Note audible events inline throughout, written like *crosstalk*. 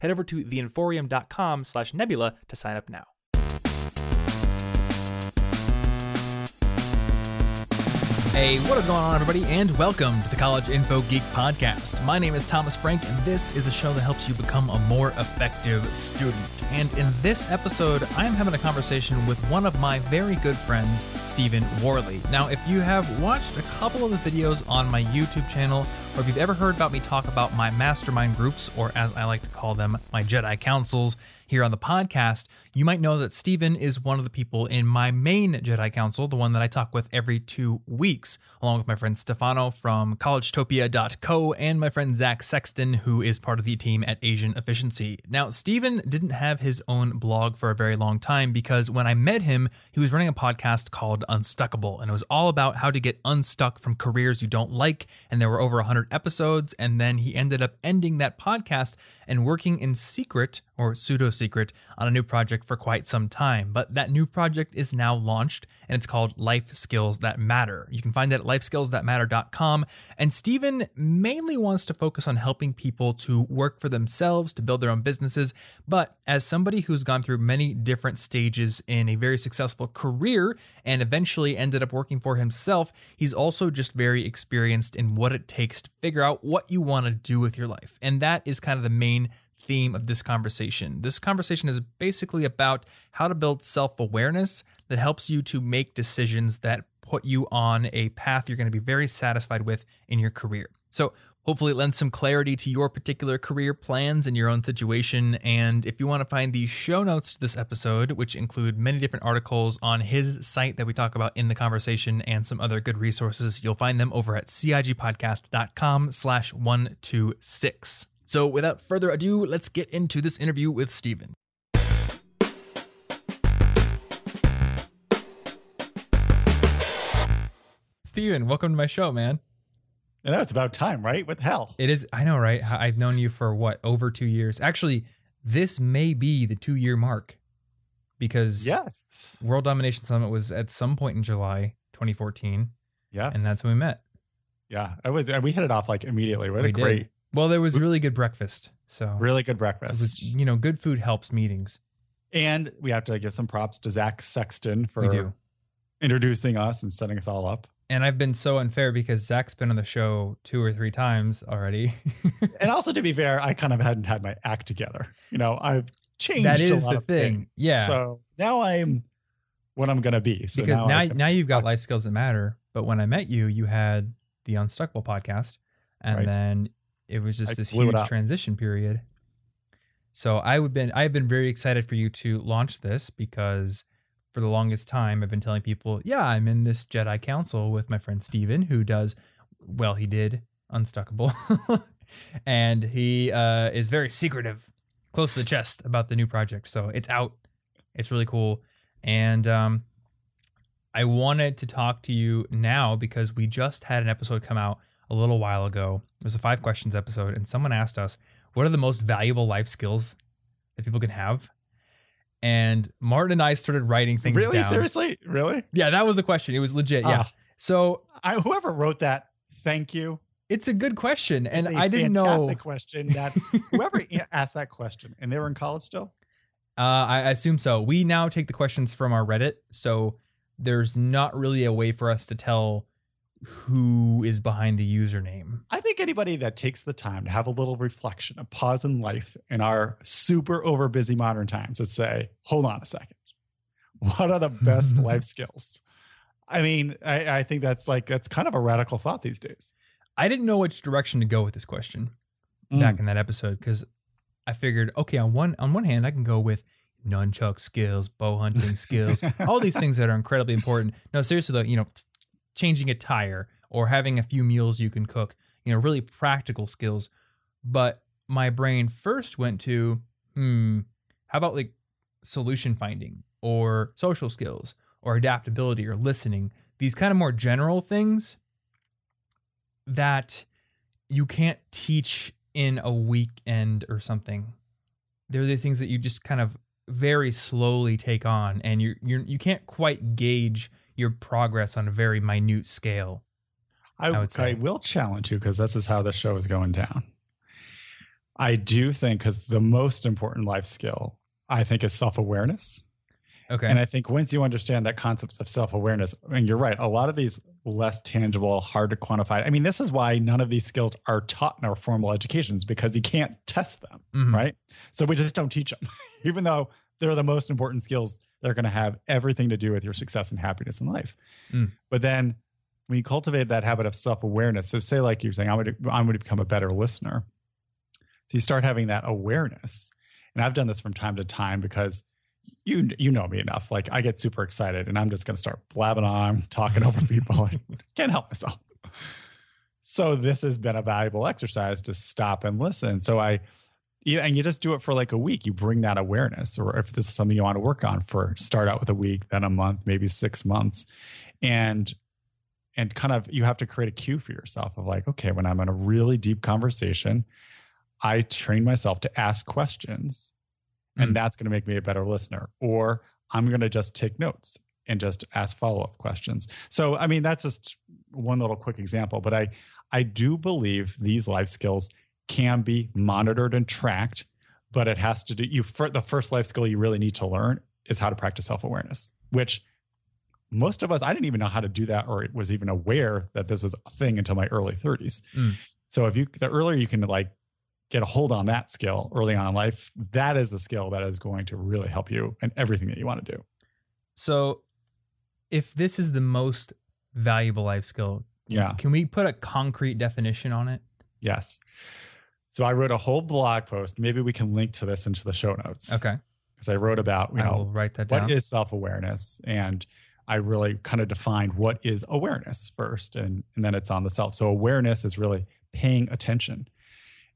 Head over to theinforium.com slash nebula to sign up now. Hey, what is going on, everybody, and welcome to the College Info Geek Podcast. My name is Thomas Frank, and this is a show that helps you become a more effective student. And in this episode, I am having a conversation with one of my very good friends, Stephen Warley. Now, if you have watched a couple of the videos on my YouTube channel, or if you've ever heard about me talk about my mastermind groups, or as I like to call them, my Jedi Councils, here on the podcast, you might know that Stephen is one of the people in my main Jedi Council, the one that I talk with every two weeks, along with my friend Stefano from collegetopia.co and my friend Zach Sexton, who is part of the team at Asian Efficiency. Now, Stephen didn't have his own blog for a very long time because when I met him, he was running a podcast called Unstuckable, and it was all about how to get unstuck from careers you don't like. And there were over 100 episodes, and then he ended up ending that podcast and working in secret or pseudo secret on a new project for quite some time. But that new project is now launched and it's called Life Skills That Matter. You can find it at lifeskillsthatmatter.com. And Stephen mainly wants to focus on helping people to work for themselves, to build their own businesses. But as somebody who's gone through many different stages in a very successful career and eventually ended up working for himself, he's also just very experienced in what it takes to figure out what you want to do with your life. And that is kind of the main theme of this conversation. This conversation is basically about how to build self awareness that helps you to make decisions that put you on a path you're going to be very satisfied with in your career. So, hopefully, it lends some clarity to your particular career plans and your own situation. And if you want to find the show notes to this episode, which include many different articles on his site that we talk about in the conversation and some other good resources, you'll find them over at cigpodcast.com slash 126. So, without further ado, let's get into this interview with Stephen. Stephen, welcome to my show, man. I know it's about time, right? What the hell? It is. I know, right? I've known you for what over two years. Actually, this may be the two-year mark because yes, World Domination Summit was at some point in July 2014. Yes, and that's when we met. Yeah, I was. We hit it off like immediately. What we a did. Well, there was really good breakfast. So really good breakfast. Was, you know, good food helps meetings. And we have to give some props to Zach Sexton for introducing us and setting us all up and I've been so unfair because Zach's been on the show two or three times already. *laughs* and also, to be fair, I kind of hadn't had my act together. You know, I've changed. That is the thing. Things. Yeah. So now I'm what I'm gonna be. So because now, now, now you've got life skills that matter. But when I met you, you had the Unstuckable podcast, and right. then it was just I this huge transition period. So I would been I've been very excited for you to launch this because for the longest time, I've been telling people, yeah, I'm in this Jedi Council with my friend Stephen, who does, well, he did Unstuckable. *laughs* and he uh, is very secretive, close to the chest about the new project. So it's out. It's really cool. And um, I wanted to talk to you now because we just had an episode come out a little while ago. It was a five questions episode, and someone asked us, what are the most valuable life skills that people can have? and Martin and I started writing things really? down. Seriously? Really? Yeah, that was a question. It was legit. Yeah. Ah. So I, whoever wrote that, thank you. It's a good question, and I didn't know. Fantastic question. That *laughs* whoever asked that question, and they were in college still. Uh, I assume so. We now take the questions from our Reddit, so there's not really a way for us to tell who is behind the username. I think anybody that takes the time to have a little reflection, a pause in life in our super over busy modern times, that say, hold on a second. What are the best *laughs* life skills? I mean, I, I, think that's like, that's kind of a radical thought these days. I didn't know which direction to go with this question mm. back in that episode because I figured, okay, on one on one hand, I can go with nunchuck skills, bow hunting skills, all these *laughs* things that are incredibly important. No, seriously though, you know, changing a tire or having a few meals you can cook, you know, really practical skills. But my brain first went to, hmm, how about like solution finding or social skills or adaptability or listening? These kind of more general things that you can't teach in a weekend or something. They're the things that you just kind of very slowly take on and you you you can't quite gauge your progress on a very minute scale. I, I I, would say. will challenge you because this is how the show is going down. I do think because the most important life skill I think is self awareness. Okay. And I think once you understand that concepts of self awareness, and you're right, a lot of these less tangible, hard to quantify. I mean, this is why none of these skills are taught in our formal educations because you can't test them, Mhm. right? So we just don't teach them, *laughs* even though they're the most important skills. They're going to have everything to do with your success and happiness in life. Mm. But then when you cultivate that habit of self awareness, so say like you're saying, I'm going to I'm going to become a better listener. So you start having that awareness, and I've done this from time to time because you you know me enough. Like I get super excited, and I'm just going to start blabbing on, *laughs* talking over people. I *laughs* can't help myself. So this has been a valuable exercise to stop and listen. So I, yeah, and you just do it for like a week. You bring that awareness, or if this is something you want to work on for, start out with a week, then a month, maybe six months, and and kind of you have to create a cue for yourself of like, okay, when I'm in a really deep conversation, I train myself to ask questions, and Mm. that's going to make me a better listener. Or I'm going to just take notes and just ask follow up questions. So, I mean, that's just one little quick example, but I I do believe these life skills can be monitored and tracked, but it has to do you for the first life skill you really need to learn is how to practice self awareness, which most of us I didn't even know how to do that or was even aware that this was a thing until my early 30s. Mm. So if you the earlier you can like get a hold on that skill early on in life, that is the skill that is going to really help you in everything that you want to do. So, if this is the most valuable life skill, Yeah. can we put a concrete definition on it? Yes. So I wrote a whole blog post. Maybe we can link to this into the show notes. Okay. Because I wrote about, you I know, write that down. what is self-awareness and I really kind of defined what is awareness first and, and then it's on the self. So awareness is really paying attention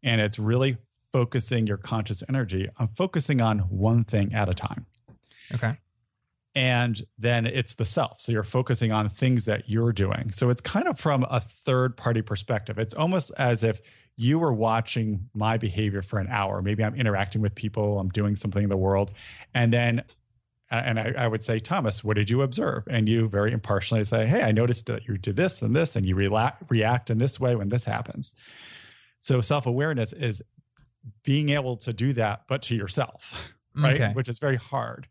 and it's really focusing your conscious energy on focusing on one thing at a time. okay. And then it's the self. So you're focusing on things that you're doing. So it's kind of from a third party perspective. It's almost as if you were watching my behavior for an hour. Maybe i'm interacting with people i'm doing something in the world. And then uh, and I, I would say thomas what did you observe? And you very impartially say hey i noticed that you did this and this and you rela- react in this way when this happens. So self-awareness is being able to do that but to yourself *laughs* right? Okay. which is very hard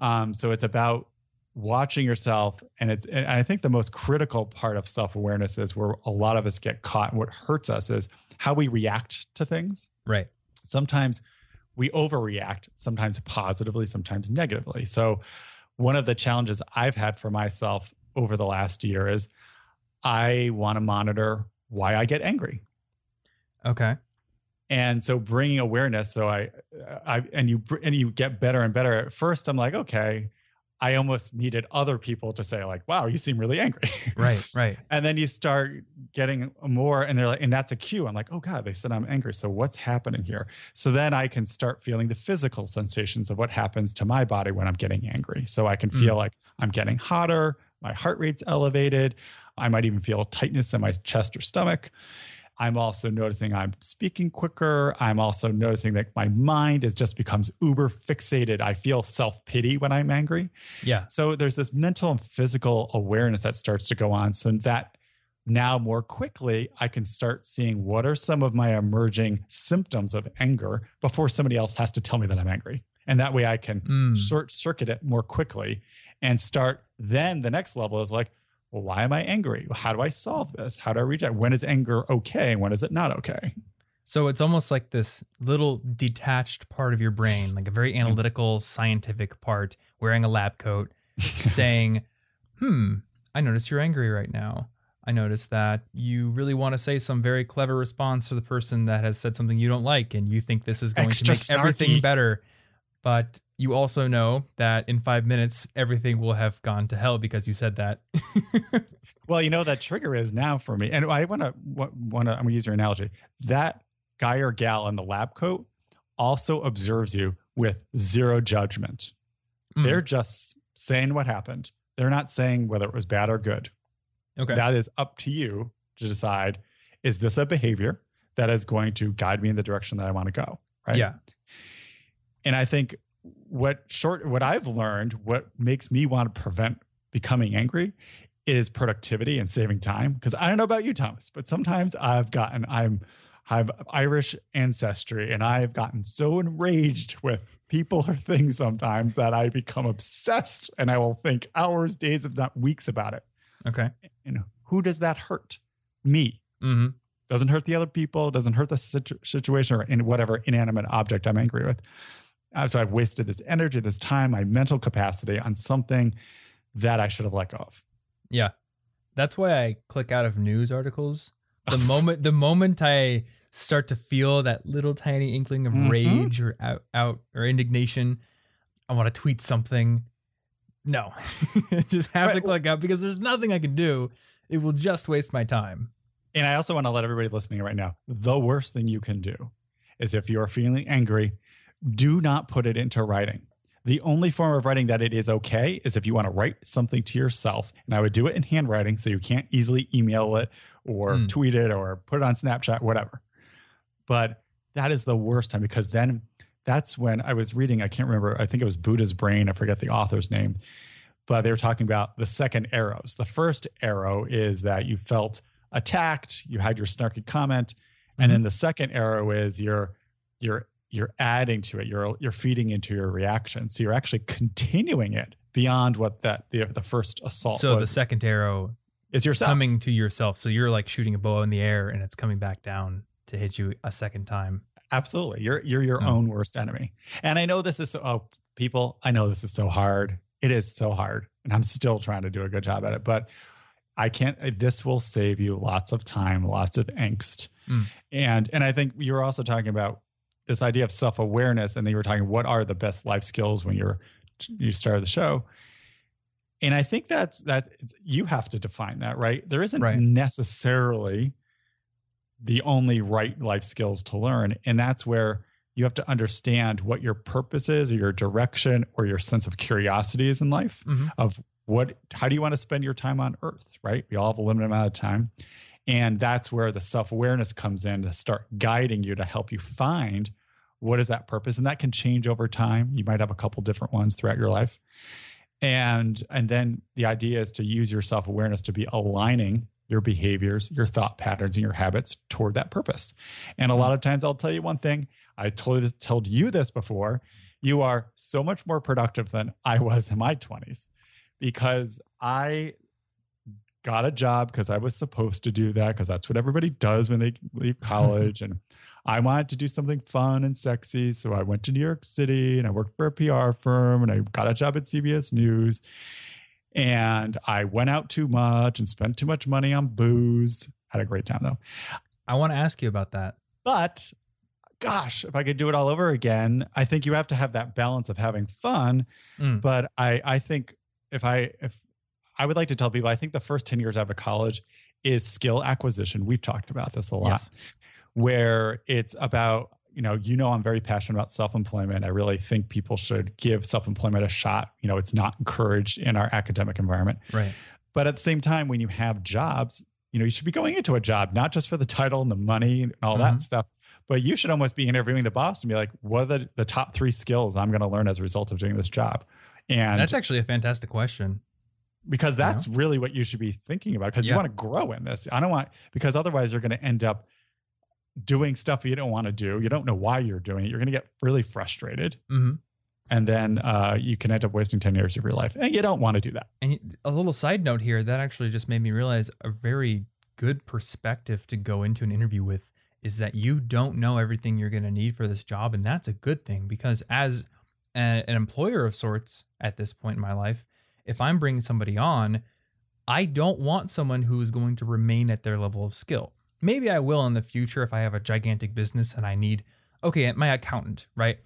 um, so it's about watching yourself, and it's. And I think the most critical part of self awareness is where a lot of us get caught, and what hurts us is how we react to things. Right. Sometimes we overreact, sometimes positively, sometimes negatively. So one of the challenges I've had for myself over the last year is I want to monitor why I get angry Okay. And so bringing awareness so i i and you and you get better and better. At first i'm like okay. I almost needed other people to say like wow you seem really angry. Right. Right. *laughs* and then you start getting more and they're like and that's a cue. I'm like oh god they said i'm angry. So what's happening here? So then i can start feeling the physical sensations of what happens to my body when i'm getting angry. So i can feel mm. like i'm getting hotter my heart rate's elevated i might even feel tightness in my chest or stomach I'm also noticing I'm speaking quicker. I'm also noticing that my mind is just becomes uber fixated. I feel self pity when I'm angry. Yeah. So there's this mental and physical awareness that starts to go on. So that now more quickly, I can start seeing what are some of my emerging symptoms of anger before somebody else has to tell me that I'm angry. And that way I can Mm. short circuit it more quickly and start. Then the next level is like, well, why am I angry? How do I solve this? How do I reach out? When is anger okay? When is it not okay? So it's almost like this little detached part of your brain, like a very analytical, scientific part, wearing a lab coat, *laughs* saying, "Hmm, I notice you're angry right now. I notice that you really want to say some very clever response to the person that has said something you don't like, and you think this is going Extra to make everything better. But you also know that in five minutes, everything will have gone to hell because you said that. *laughs* Well, you know that trigger is now for me, and I want to want to. I'm going to use your analogy. That guy or gal in the lab coat also observes you with zero judgment. Mm. They're just saying what happened. They're not saying whether it was bad or good. okay. That is up to you to decide is this a behavior that is going to guide me in the direction that I want to go? Right. Yeah. And I think what short what I've learned, what makes me want to prevent becoming angry is productivity and saving time. Because I don't know about you, Thomas, but sometimes I've gotten I'm I've Irish ancestry and I've gotten so enraged with people or things sometimes that I become obsessed and I will think hours, days, if not weeks about it. Okay. And who does that hurt? Me. Mm-hmm. Doesn't hurt the other people, doesn't hurt the situ- situation or in whatever inanimate object I'm angry with. Uh, so I've wasted this energy, this time, my mental capacity on something that I should have let go of. Yeah. That's why I click out of news articles. The *laughs* moment the moment I start to feel that little tiny inkling of Mhm. rage or out, out or indignation, I want to tweet something. No. *laughs* just have to click out because there's nothing I can do. It will just waste my time. And I also want to let everybody listening right now the worst thing you can do is if you are feeling angry, do not put it into writing. The only form of writing that it is okay is if you want to write something to yourself. And I would do it in handwriting so you can't easily email it or Hmm. tweet it or put it on Snapchat, whatever. But that is the worst time because then that's when I was reading, I can't remember, I think it was Buddha's Brain, I forget the author's name, but they were talking about the second arrows. The first arrow is that you felt attacked, you had your snarky comment, and then the second arrow is you're you're you're adding to it, you're you're feeding into your reaction. So you're actually continuing it beyond what that the the first assault so the second arrow is yourself. coming to yourself. So you're like shooting a bow in the air and it's coming back down to hit you a second time. Absolutely. You're you're your Oh. own worst enemy. And I know this is so oh, people, I know this is so hard. It is so hard. And I'm still trying to do a good job at it, but I can't uh, this will save you lots of time, lots of angst. Mm. And and I think you're also talking about this idea of self-awareness and then you were talking what are the best life skills when you're you started the show. And I think that's that it's, you have to define that, right? There isn't Right. necessarily the only right life skills to learn. And that's where you have to understand what your purpose is or your direction or your sense of curiosity is in life Mhm. of what how do you want to spend your time on earth, right? We all have a limited amount of time. And that's where the self-awareness comes in to start guiding you to help you find what is that purpose and that can change over time. You might have a couple different ones throughout your life. And and then the idea is to use your self-awareness to be aligning your behaviors, your thought patterns, and your habits toward that purpose. And a lot of times I'll tell you one thing, I told told you this before, you are so much more productive than I was in my 20s because I got a job because I was supposed to do that because that's what everybody does when they leave college and I wanted to do something fun and sexy. So I went to New York City and I worked for a PR firm and I got a job at CBS News. And I went out too much and spent too much money on booze. Had a great time though. I want to ask you about that. But gosh, if I could do it all over again, I think you have to have that balance of having fun. Mm. But I, I think if I, if I would like to tell people, I think the first 10 years out of college is skill acquisition. We've talked about this a lot, Yes. Where it's about, you know, you know, I'm very passionate about self employment. I really think people should give self employment a shot. You know, it's not encouraged in our academic environment. Right. But at the same time, when you have jobs, you know, you should be going into a job, not just for the title and the money and all Mhm. that stuff, but you should almost be interviewing the boss and be like, what are the, the top three skills I'm going to learn as a result of doing this job? And That's actually a fantastic question. because that's really what you should be thinking about because Yeah. you want to grow in this. I don't want, because otherwise you're going to end up doing stuff you don't want to do. You don't know why you're doing it. You're going to get really frustrated. hmm And then uh, you can end up wasting 10 years of your life. And you don't want to do that. And a little side note here that actually just made me realize a very good perspective to go into an interview with is that you don't know everything you're going to need for this job. And that's a good thing because, as a- an employer of sorts at this point in my life, if I'm bringing somebody on, I don't want someone who is going to remain at their level of skill. Maybe I will in the future if I have a gigantic business and I need, okay, my accountant, right?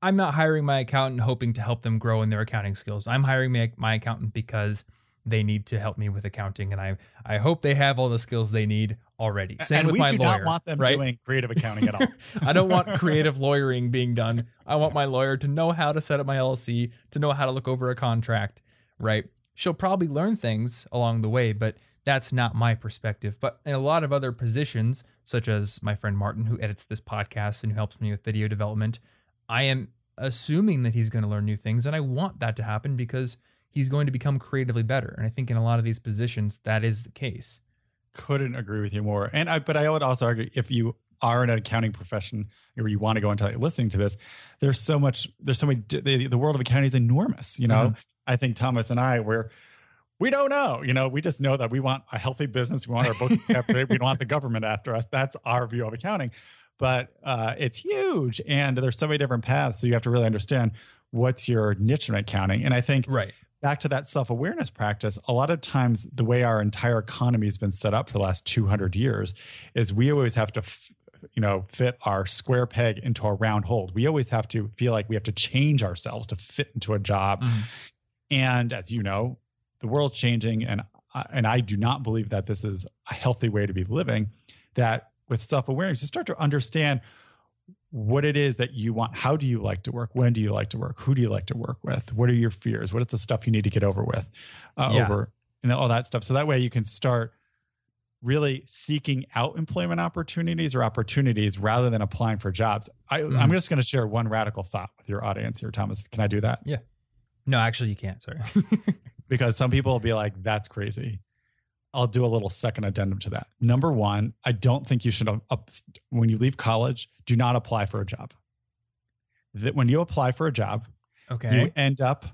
I'm not hiring my accountant hoping to help them grow in their accounting skills. I'm hiring my, my accountant because they need to help me with accounting, and I I hope they have all the skills they need already. Same and with we my do lawyer. not want them right? doing creative accounting at all. *laughs* I don't want creative lawyering being done. I want my lawyer to know how to set up my LLC, to know how to look over a contract, right? She'll probably learn things along the way, but that's not my perspective. But in a lot of other positions, such as my friend Martin, who edits this podcast and who helps me with video development, I am assuming that he's going to learn new things. And I want that to happen because he's going to become creatively better. And I think in a lot of these positions, that is the case. Couldn't agree with you more. And I, but I would also argue if you are in an accounting profession or you want to go into listening to this, there's so much, there's so many, the, the world of accounting is enormous. You know, Mhm. I think Thomas and I, we're, we don't know. You know, we just know that we want a healthy business. We want our books kept. We don't want the *laughs* government after us. That's our view of accounting. But uh, it's huge, and there's so many different paths. So you have to really understand what's your niche in accounting. And I think Right. back to that self awareness practice, a lot of times the way our entire economy has been set up for the last 200 years is we always have to, f- you know, fit our square peg into a round hole. We always have to feel like we have to change ourselves to fit into a job. Mhm. And as you know, the world's changing, and I- and I do not believe that this is a healthy way to be living. That with self awareness, you start to understand what it is that you want. How do you like to work? When do you like to work? Who do you like to work with? What are your fears? What is the stuff you need to get over with? Uh, Yeah. Over and all that stuff. So that way you can start really seeking out employment opportunities or opportunities rather than applying for jobs. I, I'm Mhm. just going to share one radical thought with your audience here, Thomas. Can I do that? Yeah no, actually, you can't. Sorry. *laughs* because some people will be like, that's crazy. I'll do a little second addendum to that. Number one, I don't think you should, up, when you leave college, do not apply for a job. That when you apply for a job, okay. you end up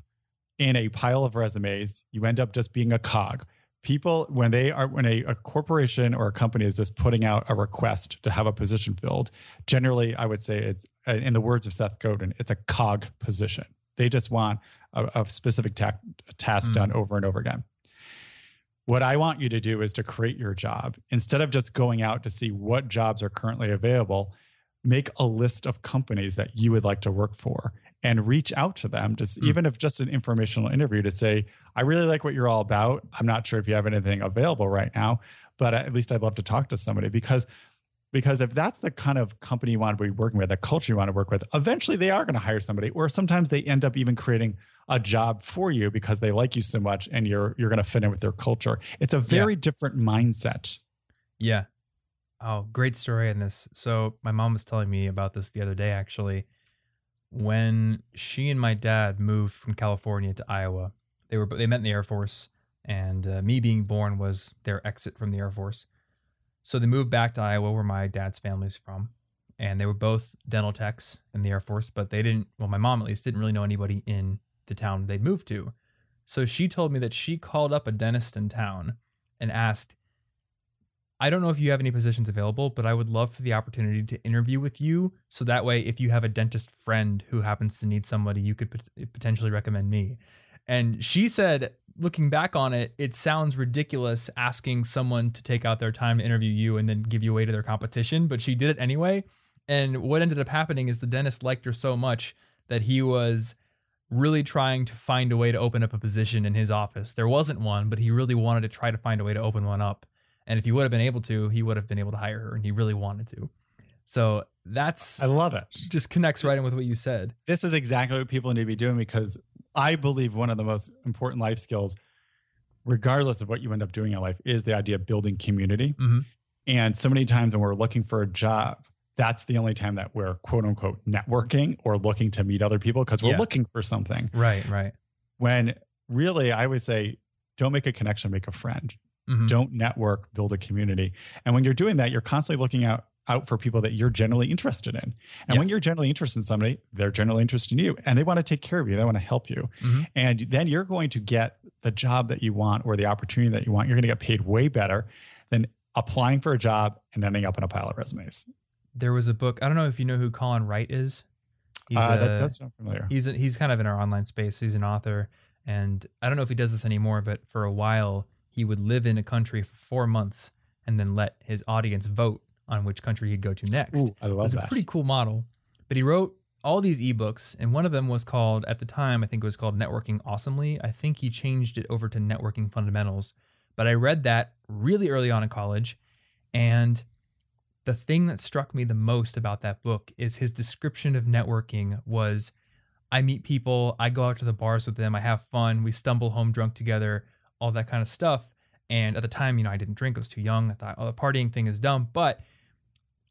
in a pile of resumes. You end up just being a cog. People, when they are, when a, a corporation or a company is just putting out a request to have a position filled, generally, I would say it's, uh, in the words of Seth Godin, it's a cog position. They just want a, a specific ta- task Mm. done over and over again. What I want you to do is to create your job instead of just going out to see what jobs are currently available. Make a list of companies that you would like to work for and reach out to them, just Mm. even if just an informational interview to say, I really like what you're all about. I'm not sure if you have anything available right now, but at least I'd love to talk to somebody because because if that's the kind of company you want to be working with, the culture you want to work with, eventually they are going to hire somebody, or sometimes they end up even creating a job for you because they like you so much and you're you're going to fit in with their culture. It's a very different mindset. Yeah. Oh, great story in this. So my mom was telling me about this the other day actually. When she and my dad moved from California to Iowa, they were they met in the Air Force, and uh, me being born was their exit from the Air Force. So they moved back to Iowa, where my dad's family's from, and they were both dental techs in the Air Force. But they didn't. Well, my mom at least didn't really know anybody in the town they'd moved to. So she told me that she called up a dentist in town and asked, I don't know if you have any positions available, but I would love for the opportunity to interview with you. So that way, if you have a dentist friend who happens to need somebody, you could pot- potentially recommend me. And she said, looking back on it, it sounds ridiculous asking someone to take out their time to interview you and then give you away to their competition, but she did it anyway. And what ended up happening is the dentist liked her so much that he was really trying to find a way to open up a position in his office. There wasn't one, but he really wanted to try to find a way to open one up. And if he would have been able to, he would have been able to hire her, and he really wanted to. So that's I love it. just connects right in with what you said. This is exactly what people need to be doing because I believe one of the most important life skills, regardless of what you end up doing in life, is the idea of building community. Mhm. And so many times when we're looking for a job, that's the only time that we're quote unquote networking or looking to meet other people because we're Yeah. looking for something. Right, right. When really, I would say, don't make a connection, make a friend. Mhm. Don't network, build a community. And when you're doing that, you're constantly looking out out for people that you're generally interested in. And Yeah. when you're generally interested in somebody, they're generally interested in you and they want to take care of you. They want to help you. Mhm. And then you're going to get the job that you want or the opportunity that you want. You're going to get paid way better than applying for a job and ending up in a pile of resumes. There was a book. I don't know if you know who Colin Wright is. He's uh, a, that does sound familiar. he's a, he's kind of in our online space. He's an author, and I don't know if he does this anymore, but for a while he would live in a country for four months and then let his audience vote on which country he'd go to next. Ooh, I It love was a pretty cool model. But he wrote all these ebooks, and one of them was called at the time I think it was called Networking Awesomely. I think he changed it over to Networking Fundamentals, but I read that really early on in college, and the thing that struck me the most about that book is his description of networking was I meet people, I go out to the bars with them, I have fun, we stumble home drunk together, all that kind of stuff. And at the time, you know, I didn't drink, I was too young. I thought, oh, the partying thing is dumb. But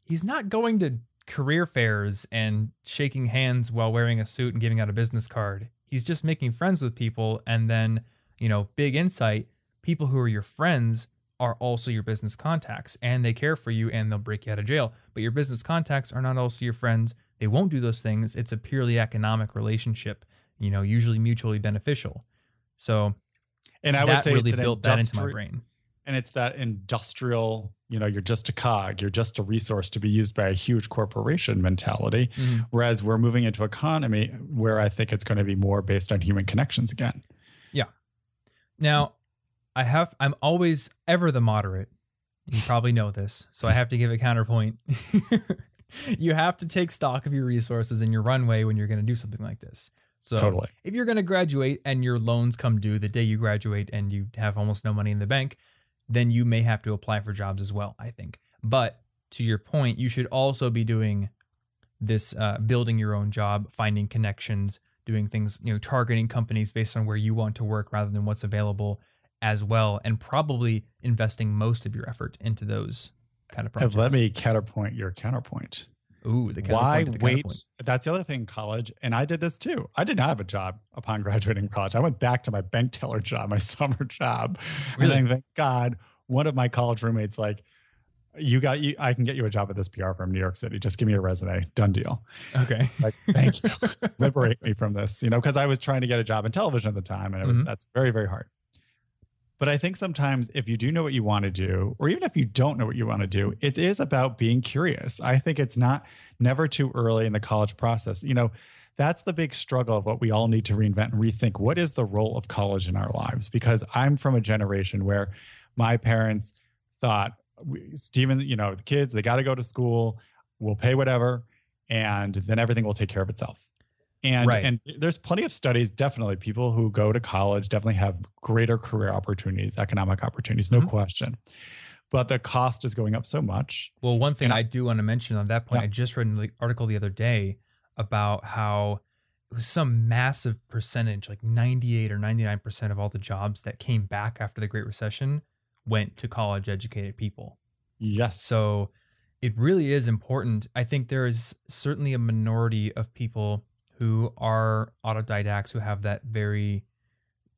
he's not going to career fairs and shaking hands while wearing a suit and giving out a business card. He's just making friends with people. And then, you know, big insight people who are your friends are also your business contacts and they care for you and they'll break you out of jail. But your business contacts are not also your friends. They won't do those things. It's a purely economic relationship, you know, usually mutually beneficial. So, and I would say really built that into my industri- brain. And it's that industrial you know you're just a cog you're just a resource to be used by a huge corporation mentality Mhm. whereas we're moving into an economy where i think it's going to be more based on human connections again Yeah. Now, I have I'm always ever the moderate. You probably know this, so I have to give a counterpoint. *laughs* you have to take stock of your resources and your runway when you're going to do something like this. So, totally if you're going to graduate and your loans come due the day you graduate and you have almost no money in the bank, then you may have to apply for jobs as well, I think. But to your point, you should also be doing this uh, building your own job, finding connections, doing things, you know, targeting companies based on where you want to work rather than what's available as well, and probably investing most of your effort into those kind of projects. let me counterpoint your counterpoint Ooh, the why wait? That's the other thing in college and i did this too. I did not have a job upon graduating college. I went back to my bank teller job my *laughs* summer job. Really? and then thank god one of my college roommates like you got you i can get you a job at this pr firm in new york city. Just give me a resume. Done deal. Okay. like thank *laughs* you. Liberate me from this you know because i was trying to get a job in television at the time and it was Mhm. that's very very hard but i think sometimes if you do know what you want to do or even if you don't know what you want to do it is about being curious i think it's not never too early in the college process you know that's the big struggle of what we all need to reinvent and rethink what is the role of college in our lives because i'm from a generation where my parents thought Stephen, you know, the kids, they got to go to school. We'll pay whatever, and then everything will take care of itself. And Right. and there's plenty of studies. Definitely, people who go to college definitely have greater career opportunities, economic opportunities, no Mhm. question. But the cost is going up so much. Well, one thing And I do want to mention on that point, Yeah. I just read an article the other day about how it was some massive percentage, like 98 or 99% of all the jobs that came back after the Great Recession went to college educated people. Yes. So it really is important. I think there is certainly a minority of people who are autodidacts who have that very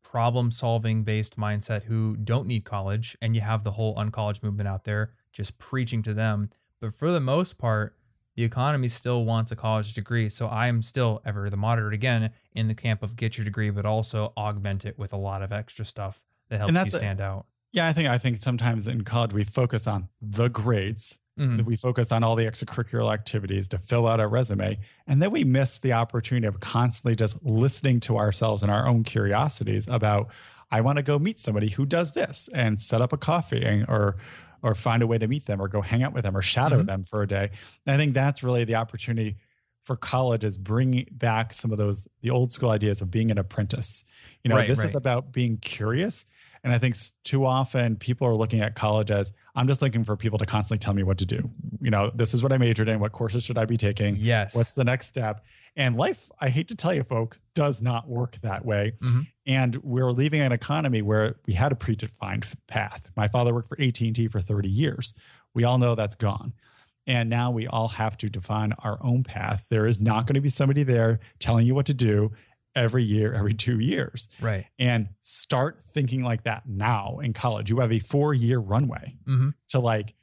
problem solving based mindset who don't need college and you have the whole uncollege movement out there just preaching to them. But for the most part the economy still wants a college degree so i am still ever the moderate again in the camp of get your degree but also augment it with a lot of extra stuff that helps you that's a- stand out. Yeah, I think I think sometimes in college we focus on the grades Mhm. that we focus on all the extracurricular activities to fill out our resume and then we miss the opportunity of constantly just listening to ourselves and our own curiosities about i want to go meet somebody who does this and set up a coffee and, or or find a way to meet them or go hang out with them or shadow Mhm. them for a day and i think that's really the opportunity for college is bringing back some of those the old school ideas of being an apprentice you know Right, this right. is about being curious and I think too often people are looking at college as I'm just looking for people to constantly tell me what to do. You know, this is what I majored in. What courses should I be taking? yes What's the next step? And life, I hate to tell you, folks, does not work that way. Mhm. And we're leaving an economy where we had a predefined path. My father worked for AT&T for 30 years. We all know that's gone. And now we all have to define our own path. There is not going to be somebody there telling you what to do every year, every two years right and start thinking like that now in college. You have a four year runway Mhm. to like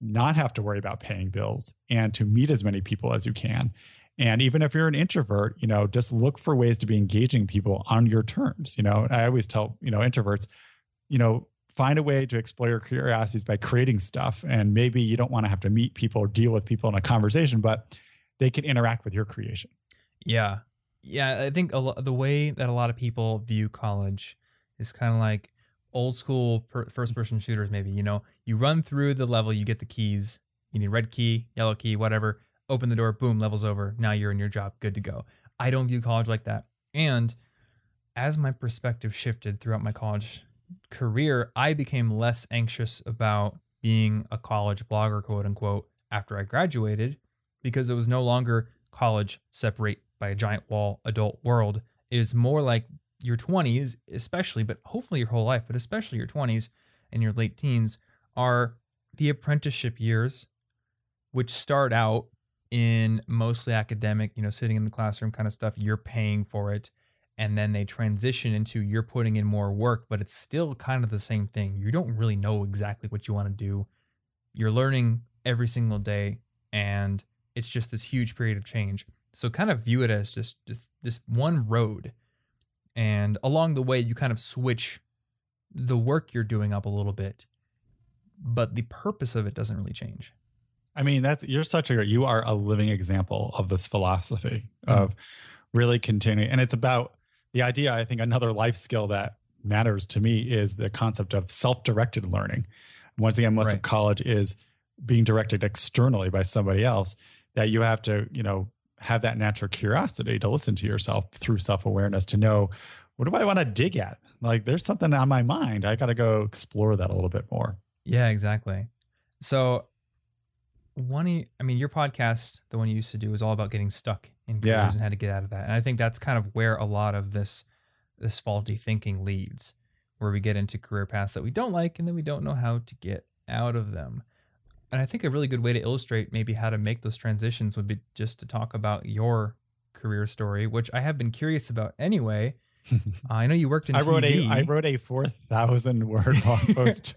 not have to worry about paying bills and to meet as many people as you can. And even if you're an introvert, you know, just look for ways to be engaging people on your terms. You know, I always tell, you know, introverts, you know, find a way to explore your curiosities by creating stuff. And maybe you don't want to have to meet people or deal with people in a conversation, but they can interact with your creation. Yeah. Yeah, I think lo- the way that a lot of people view college is kind of like old school per- first person shooters maybe, you know. You run through the level, you get the keys. You need red key, yellow key, whatever. open the door, boom, levels over. Now you're in your job, good to go. I don't view college like that. And as my perspective shifted throughout my college career, I became less anxious about being a college blogger, quote unquote, after I graduated because it was no longer college separate by a giant wall adult world. is more like your 20s, especially, but hopefully your whole life, but especially your 20s and your late teens are the apprenticeship years, which start out in mostly academic, you know, sitting in the classroom kind of stuff. You're paying for it. And then they transition into you're putting in more work, but it's still kind of the same thing. You don't really know exactly what you want to do. You're learning every single day, and it's just this huge period of change. So kind of view it as just, just this one road. And along the way, you kind of switch the work you're doing up a little bit, but the purpose of it doesn't really change. I mean, that's you're such a you are a living example of this philosophy mm-hmm. of really continuing. And it's about the idea, I think another life skill that matters to me is the concept of self-directed learning. Once again, most right. of college is being directed externally by somebody else that you have to, you know, have that natural curiosity to listen to yourself through self-awareness to know what do I want to dig at? Like there's something on my mind. I got to go explore that a little bit more. Yeah, exactly. So one I mean your podcast, the one you used to do, was all about getting stuck in careers yeah. and how to get out of that. And I think that's kind of where a lot of this this faulty thinking leads, where we get into career paths that we don't like and then we don't know how to get out of them. And I think a really good way to illustrate maybe how to make those transitions would be just to talk about your career story, which I have been curious about anyway. *laughs* I know you worked in. I wrote TV. a I wrote a four thousand word *laughs* blog post.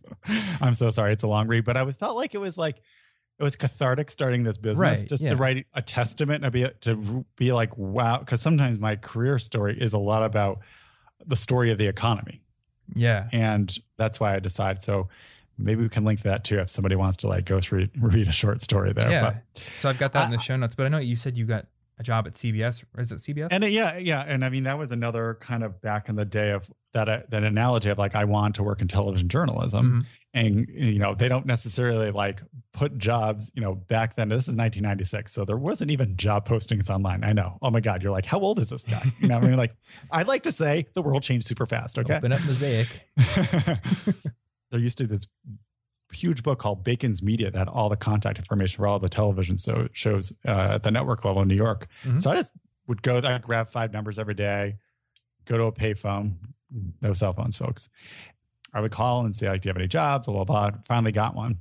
I'm so sorry, it's a long read, but I felt like it was like it was cathartic starting this business right, just yeah. to write a testament and be to be like wow because sometimes my career story is a lot about the story of the economy yeah and that's why i decided so maybe we can link that too if somebody wants to like go through *laughs* read a short story there yeah but, so i've got that in the show notes but i know you said you got a job at CBS. Is it CBS? And yeah, yeah, and I mean that was another kind of back in the day of that uh, that analogy of like I want to work in television journalism, mm-hmm. and you know they don't necessarily like put jobs. You know, back then this is 1996, so there wasn't even job postings online. I know. Oh my God, you're like, how old is this guy? You know, I mean, like *laughs* I'd like to say the world changed super fast. Okay, open up Mosaic. *laughs* there used to this huge book called Bacon's Media that had all the contact information for all the television so shows uh, at the network level in New York. Mm-hmm. So I just would go there, grab five numbers every day, go to a payphone, no cell phones, folks. I would call and say, like, do you have any jobs? Blah, blah, blah. Finally got one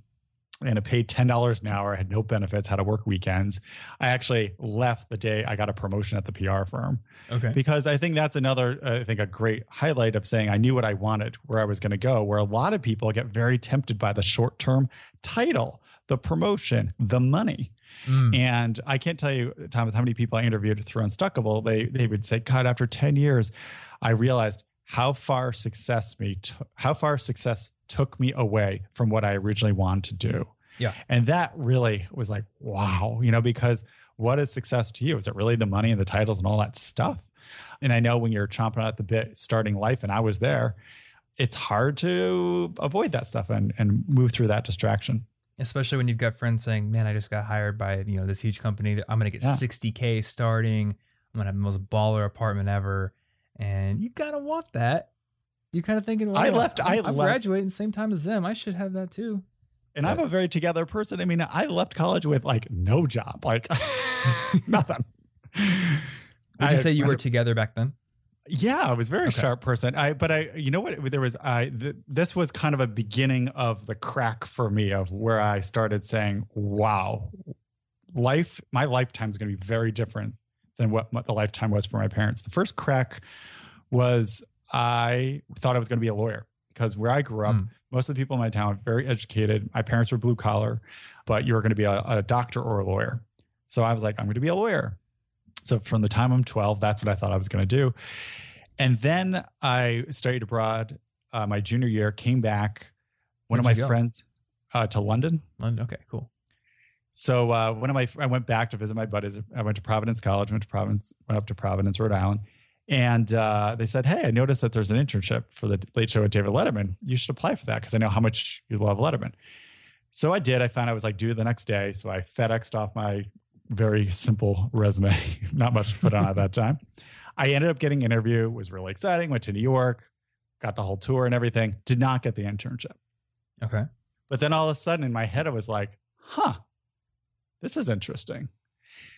and it paid $10 an hour. I had no benefits, had to work weekends. I actually left the day I got a promotion at the PR firm. Okay. Because I think that's another, I think, a great highlight of saying I knew what I wanted, where I was going to go, where a lot of people get very tempted by the short term title, the promotion, the money. Mm. And I can't tell you, Thomas, how many people I interviewed through Unstuckable, they, they would say, God, after 10 years, I realized how far success me, t- how far success took me away from what I originally wanted to do. Yeah. And that really was like, wow, you know, because what is success to you? Is it really the money and the titles and all that stuff? And I know when you're chomping at the bit starting life, and I was there, it's hard to avoid that stuff and, and move through that distraction. Especially when you've got friends saying, Man, I just got hired by, you know, this huge company I'm gonna get yeah. 60K starting. I'm gonna have the most baller apartment ever. And you gotta want that you're kind of thinking, well, I left. I, I I'm left. graduating the same time as them. I should have that too. And I'm a very together person. I mean, I left college with like no job, like *laughs* nothing. Would you say you were together back then? Yeah, I was a very okay. sharp person. I, but I, you know what? There was, I, th- this was kind of a beginning of the crack for me of where I started saying, wow, life, my lifetime is going to be very different than what the lifetime was for my parents. The first crack was I thought I was going to be a lawyer because where I grew up, mm. most of the people in my town were very educated. My parents were blue collar, but you were going to be a, a doctor or a lawyer. So I was like, I'm going to be a lawyer. So from the time I'm 12, that's what I thought I was going to do. And then I studied abroad uh, my junior year, came back. One Where'd of my friends uh, to London. London. Okay, cool. So uh, one of my, I went back to visit my buddies. I went to Providence College, went to Providence, went up to Providence, Rhode Island. And uh, they said, Hey, I noticed that there's an internship for the late show with David Letterman. You should apply for that because I know how much you love Letterman. So I did. I found I was like due the next day. So I FedExed off my very simple resume, *laughs* not much to put on at that time. I ended up getting an interview, was really exciting, went to New York, got the whole tour and everything, did not get the internship. Okay. But then all of a sudden in my head, I was like, huh, this is interesting.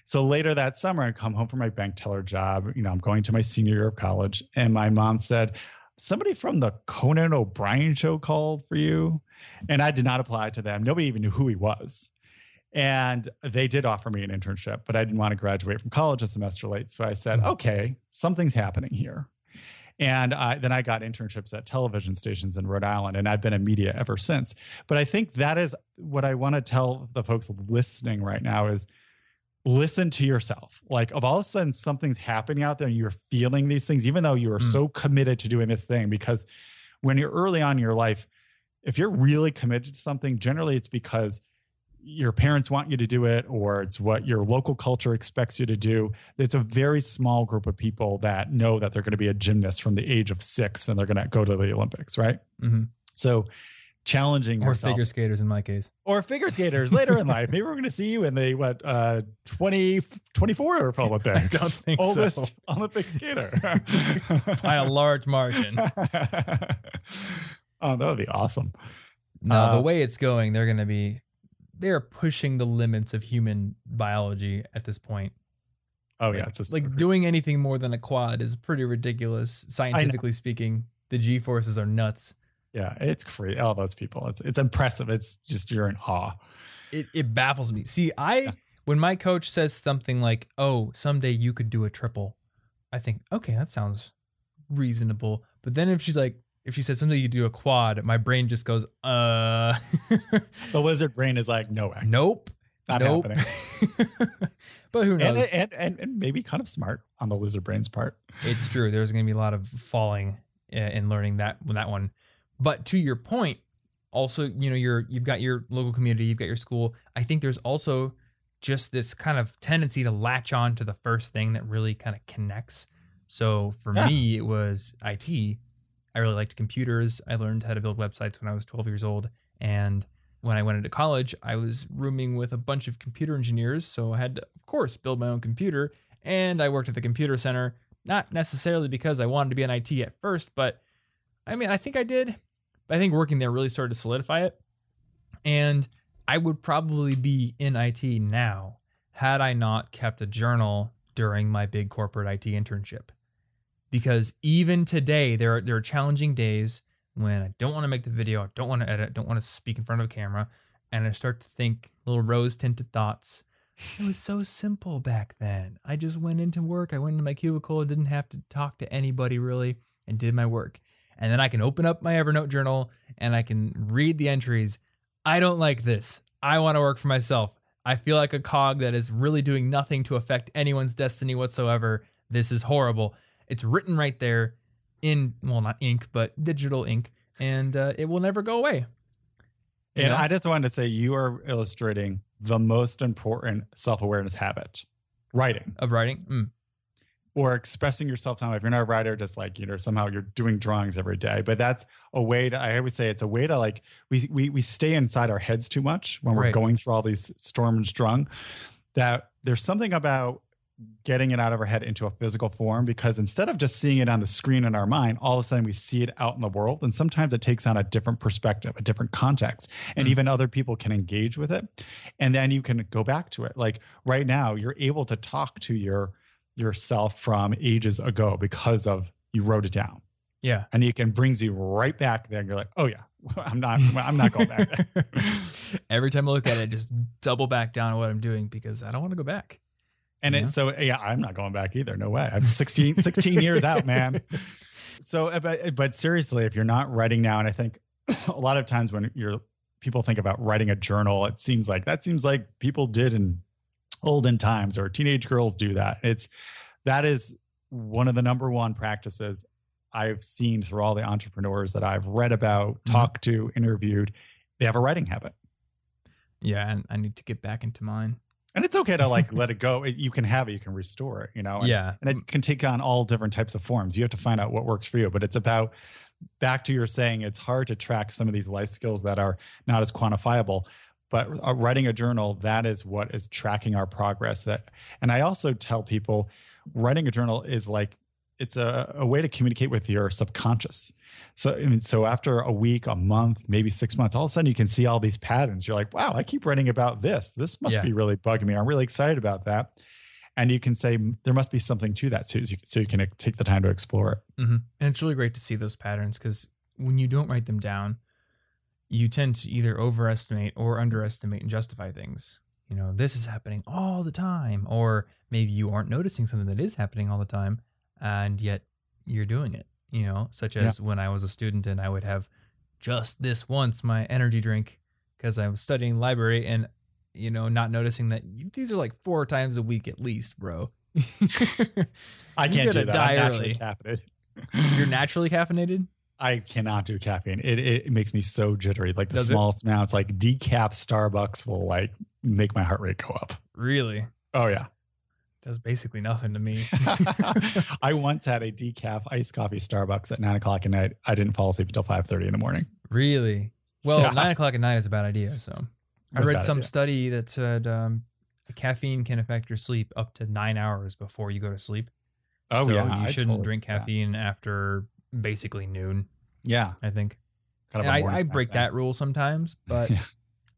So later that summer, I come home from my bank teller job. You know, I'm going to my senior year of college, and my mom said, Somebody from the Conan O'Brien show called for you. And I did not apply to them. Nobody even knew who he was. And they did offer me an internship, but I didn't want to graduate from college a semester late. So I said, mm-hmm. okay, something's happening here. And I, then I got internships at television stations in Rhode Island, and I've been in media ever since. But I think that is what I want to tell the folks listening right now is listen to yourself. Like, if all of a sudden something's happening out there and you're feeling these things, even though you are mm. so committed to doing this thing, because when you're early on in your life, if you're really committed to something, generally it's because your parents want you to do it or it's what your local culture expects you to do. It's a very small group of people that know that they're going to be a gymnast from the age of six and they're going to go to the Olympics, right? Mm-hmm. So challenging or yourself. figure skaters in my case. Or figure skaters later in life. Maybe we're going to see you in the what uh 20 24 olympics *laughs* I don't think oldest so. olympic skater. *laughs* By a large margin. *laughs* Oh that would be awesome. No uh, the way it's going they're going to be they're pushing the limits of human biology at this point. Oh yeah like, it's like doing anything more than a quad is pretty ridiculous scientifically speaking. The g forces are nuts yeah, it's crazy. All those people. It's it's impressive. It's just you're in awe. It it baffles me. See, I yeah. when my coach says something like, "Oh, someday you could do a triple," I think, okay, that sounds reasonable. But then if she's like, if she says someday you do a quad, my brain just goes, uh. the lizard brain is like, no way. Nope. Not nope. happening. *laughs* but who knows? And, and, and, and, maybe kind of smart on the lizard brain's part. It's true. There's going to be a lot of falling in learning that when that one. But to your point, also, you know, you're you've got your local community, you've got your school. I think there's also just this kind of tendency to latch on to the first thing that really kind of connects. So for yeah. me, it was IT. I really liked computers. I learned how to build websites when I was 12 years old. And when I went into college, I was rooming with a bunch of computer engineers. So I had to, of course, build my own computer. And I worked at the computer center, not necessarily because I wanted to be in IT at first, but I mean, I think I did. But I think working there really started to solidify it. And I would probably be in IT now had I not kept a journal during my big corporate IT internship. Because even today, there are, there are challenging days when I don't want to make the video, I don't want to edit, don't want to speak in front of a camera, and I start to think little rose tinted thoughts. It was so simple back then. I just went into work, I went into my cubicle, didn't have to talk to anybody really, and did my work and then I can open up my Evernote journal and I can read the entries. I don't like this. I want to work for myself. I feel like a cog that is really doing nothing to affect anyone's destiny whatsoever. This is horrible. It's written right there in, well, not ink, but digital ink, and uh, it will never go away. You and know? I just wanted to say you are illustrating the most important self awareness habit writing. Of writing? Mm or expressing yourself time if you're not a writer just like you know somehow you're doing drawings every day. But that's a way to i always say it's a way to like we we, we stay inside our heads too much when we're right. going through all these Sturm und Drang that there's something about getting it out of our head into a physical form because instead of just seeing it on the screen in our mind all of a sudden we see it out in the world and sometimes it takes on a different perspective a different context and mm. even other people can engage with it and then you can go back to it. Like right now you're able to talk to your yourself from ages ago because of you wrote it down. Yeah. And it can brings you right back there and you're like, oh yeah, *laughs* I'm not I'm not going back there. *laughs* Every time I look at it, I just double back down on what I'm doing because I don't want to go back. And it, so yeah, I'm not going back either. No way. I'm 16, 16 years out, man. *laughs* So uh, but but seriously, if you're not writing now, and I think *clears throat* a lot of times when you're people think about writing a journal, it seems like that seems like people did in olden times or teenage girls do that. It's that is one of the number one practices I've seen through all the entrepreneurs that I've read about, mm-hmm. talked to, interviewed. They have a writing habit. Yeah, and I need to get back into mine. And it's okay to like *laughs* let it go. You can have it, you can restore it, you know? And, yeah. And it can take on all different types of forms. You have to find out what works for you. But it's about back to your saying it's hard to track some of these life skills that are not as quantifiable but uh, writing a journal that is what is tracking our progress that and i also tell people writing a journal is like it's a, a way to communicate with your subconscious. So I mean, so after a week a month maybe six months all of a sudden you can see all these patterns. You're like wow i keep writing about this. This must Yeah. be really bugging me. I'm really excited about that. And you can say there must be something to that so you, so you can take the time to explore it. Hmm And it's really great to see those patterns because when you don't write them down, you tend to either overestimate or underestimate and justify things. You know, this is happening all the time, or maybe you aren't noticing something that is happening all the time, and yet you're doing it. You know, such Yeah. as when I was a student and I would have just this once my energy drink because I was studying library and you know not noticing that these are like four times a week at least, bro. *laughs* i can't do that die i'm *laughs* naturally caffeinated You're naturally caffeinated. I cannot do caffeine. It, it it makes me so jittery. Like the Does it? smallest amounts, like decaf Starbucks will like make my heart rate go up. Really? Oh yeah. Does basically nothing to me. *laughs* I once had a decaf iced coffee Starbucks at nine o'clock at night. I didn't fall asleep until five thirty in the morning. really? Well, Yeah. nine o'clock at night is a bad idea. So I That's a read some idea. study that said um, caffeine can affect your sleep up to nine hours before you go to sleep. Oh so yeah, you shouldn't totally- drink yeah. caffeine after basically noon. Yeah, I think. kind of. I, I break that rule sometimes, but *laughs* Yeah.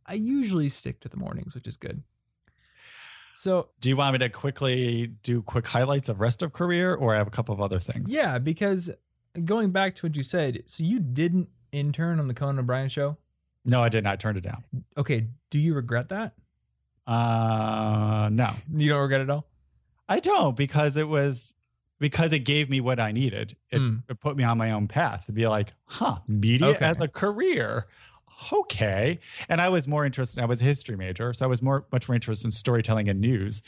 I usually stick to the mornings, which is good. So Do you want me to quickly do quick highlights of rest of career, or I have a couple of other things? yeah, because going back to what you said, so you didn't intern on the Conan O'Brien show. No, I didn't. I turned it down. Okay, do you regret that? Uh, no, You don't regret it at all? I don't because it was because it gave me what I needed. It, Mm. it put me on my own path to be like, huh, media Okay. as a career. Okay. And I was more interested, I was a history major. So I was more much more interested in storytelling and news.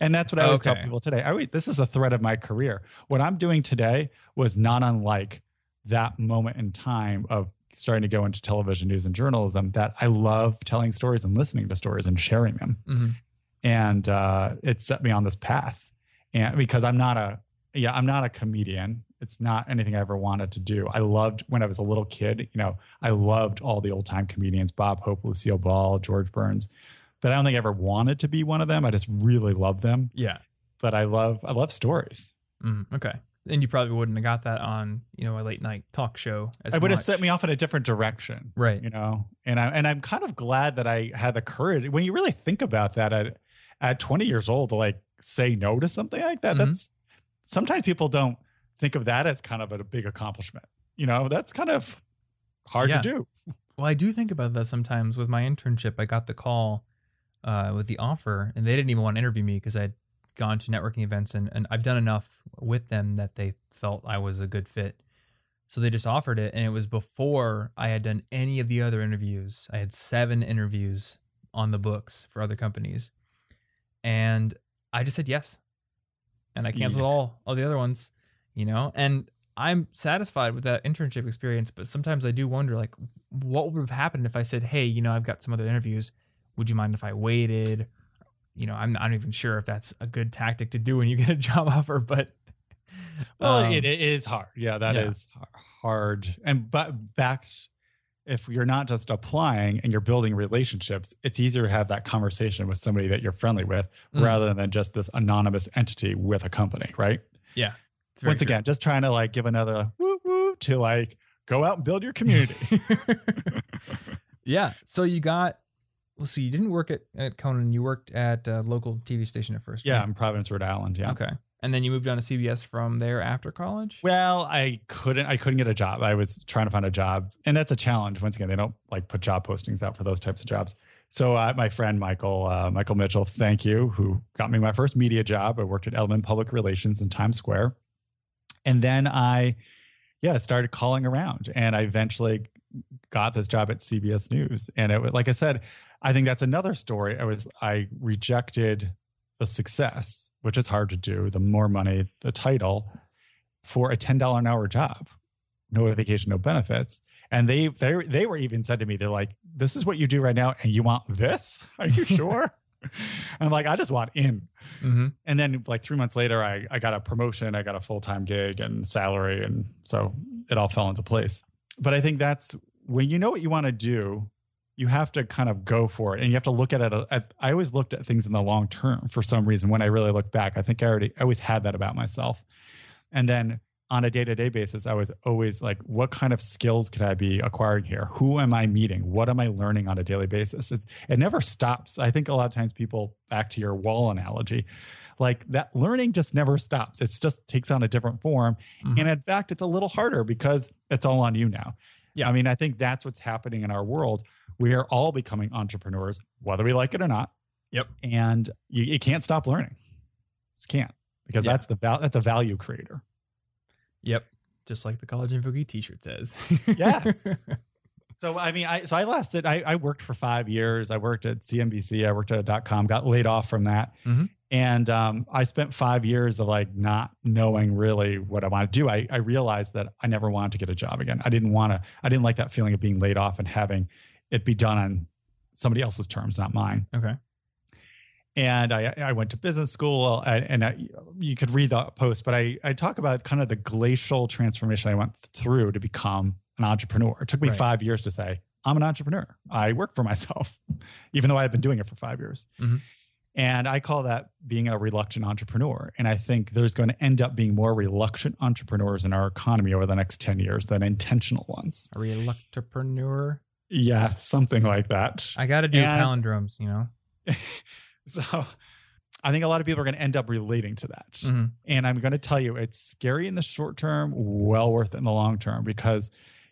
And that's what I always tell people today. I this is a thread of my career. What I'm doing today was not unlike that moment in time of starting to go into television news and journalism that I love telling stories and listening to stories and sharing them Mhm. and uh, it set me on this path. And because I'm not a yeah, I'm not a comedian. It's not anything I ever wanted to do. I loved when I was a little kid. You know, I loved all the old time comedians: Bob Hope, Lucille Ball, George Burns. But I don't think I ever wanted to be one of them. I just really love them. Yeah. But I love I love stories. Mm, okay. And you probably wouldn't have got that on, you know, a late night talk show. As it would have set me off in a different direction. Right. you know and i and i'm kind of glad that i had the courage when you really think about that at at 20 years old to like say no to something like that Mhm. that's sometimes people don't think of that as kind of a big accomplishment you know that's kind of hard Yeah. to do Well, I do think about that sometimes with my internship. I got the call uh, with the offer, and they didn't even want to interview me because I'd gone to networking events and, and I've done enough with them that they felt I was a good fit. So they just offered it, and it was before I had done any of the other interviews. I had seven interviews on the books for other companies, and I just said yes, and I canceled Yeah. all all the other ones, you know. And I'm satisfied with that internship experience, but sometimes I do wonder, like, what would have happened if I said, "Hey, you know, I've got some other interviews. Would you mind if I waited?" You know, I'm not even sure if that's a good tactic to do when you get a *laughs* job offer, but well um, it, it is hard yeah that is yeah. hard and but back if you're not just applying and you're building relationships it's easier to have that conversation with somebody that you're friendly with Mm. rather than just this anonymous entity with a company right yeah. once true. again, just trying to like give another woo woo to like go out and build your community. *laughs* yeah. So you got. Well, so you didn't work at, at Conan. You worked at a local TV station at first. yeah, right? in Providence, Rhode Island. Yeah. Okay. And then you moved on to CBS from there after college. Well, I couldn't. I couldn't get a job. I was trying to find a job, and that's a challenge. Once again, they don't like put job postings out for those types of jobs. So uh, my friend Michael uh, Michael Mitchell, thank you, who got me my first media job. I worked at Element Public Relations in Times Square, and then I, yeah, started calling around, and I eventually got this job at CBS News. And it like I said, I think that's another story. I was I rejected the success, which is hard to do, the more money, the title, for a ten dollar an hour job, no vacation, no benefits. And they they they were even said to me, they're like, "This is what you do right now, and you want this? *laughs* Are you *laughs* sure?" and I'm like, "I just want in." Mm-hmm. And then like three months later, I I got a promotion, I got a full time gig and salary, and so it all fell into place. But I think that's when you know what you want to do, you have to kind of go for it and you have to look at it at, i always looked at things in the long term for some reason when i really look back. I think i already I always had that about myself. And then on a day-to-day basis i was always like what kind of skills could i be acquiring here? Who am i meeting? What am i learning on a daily basis? It's, it never stops. I think a lot of times people back to your wall analogy like that learning just never stops. It just takes on a different form Mhm. and in fact it's a little harder because it's all on you now. Yeah. i mean i think that's what's happening in our world we are all becoming entrepreneurs whether we like it or not Yep. and you, you can't stop learning just can't because Yeah. that's the val- that's a value creator Yep. Just like the College Info Geek t-shirt says. Yes. *laughs* So I mean, I so I lasted. I, I worked for five years. I worked at CNBC. I worked at dot com. Got laid off from that, Mhm. and um, I spent five years of like not knowing really what I want to do. I, I realized that I never wanted to get a job again. I didn't want to. I didn't like that feeling of being laid off and having it be done on somebody else's terms, not mine. okay. And I, I went to business school, and, and I, you could read the post, but I, I talk about kind of the glacial transformation I went through to become an entrepreneur. It took me Right. five years to say, I'm an entrepreneur. I work for myself, *laughs* even though I've been doing it for five years. Mhm. And I call that being a reluctant entrepreneur. And I think there's going to end up being more reluctant entrepreneurs in our economy over the next 10 years than intentional ones. A reluctapreneur. Yeah, something like that. I got to do And- palindromes, you know. *laughs* so I think a lot of people are going to end up relating to that. Mhm. And I'm going to tell you, it's scary in the short term, well worth it in the long term because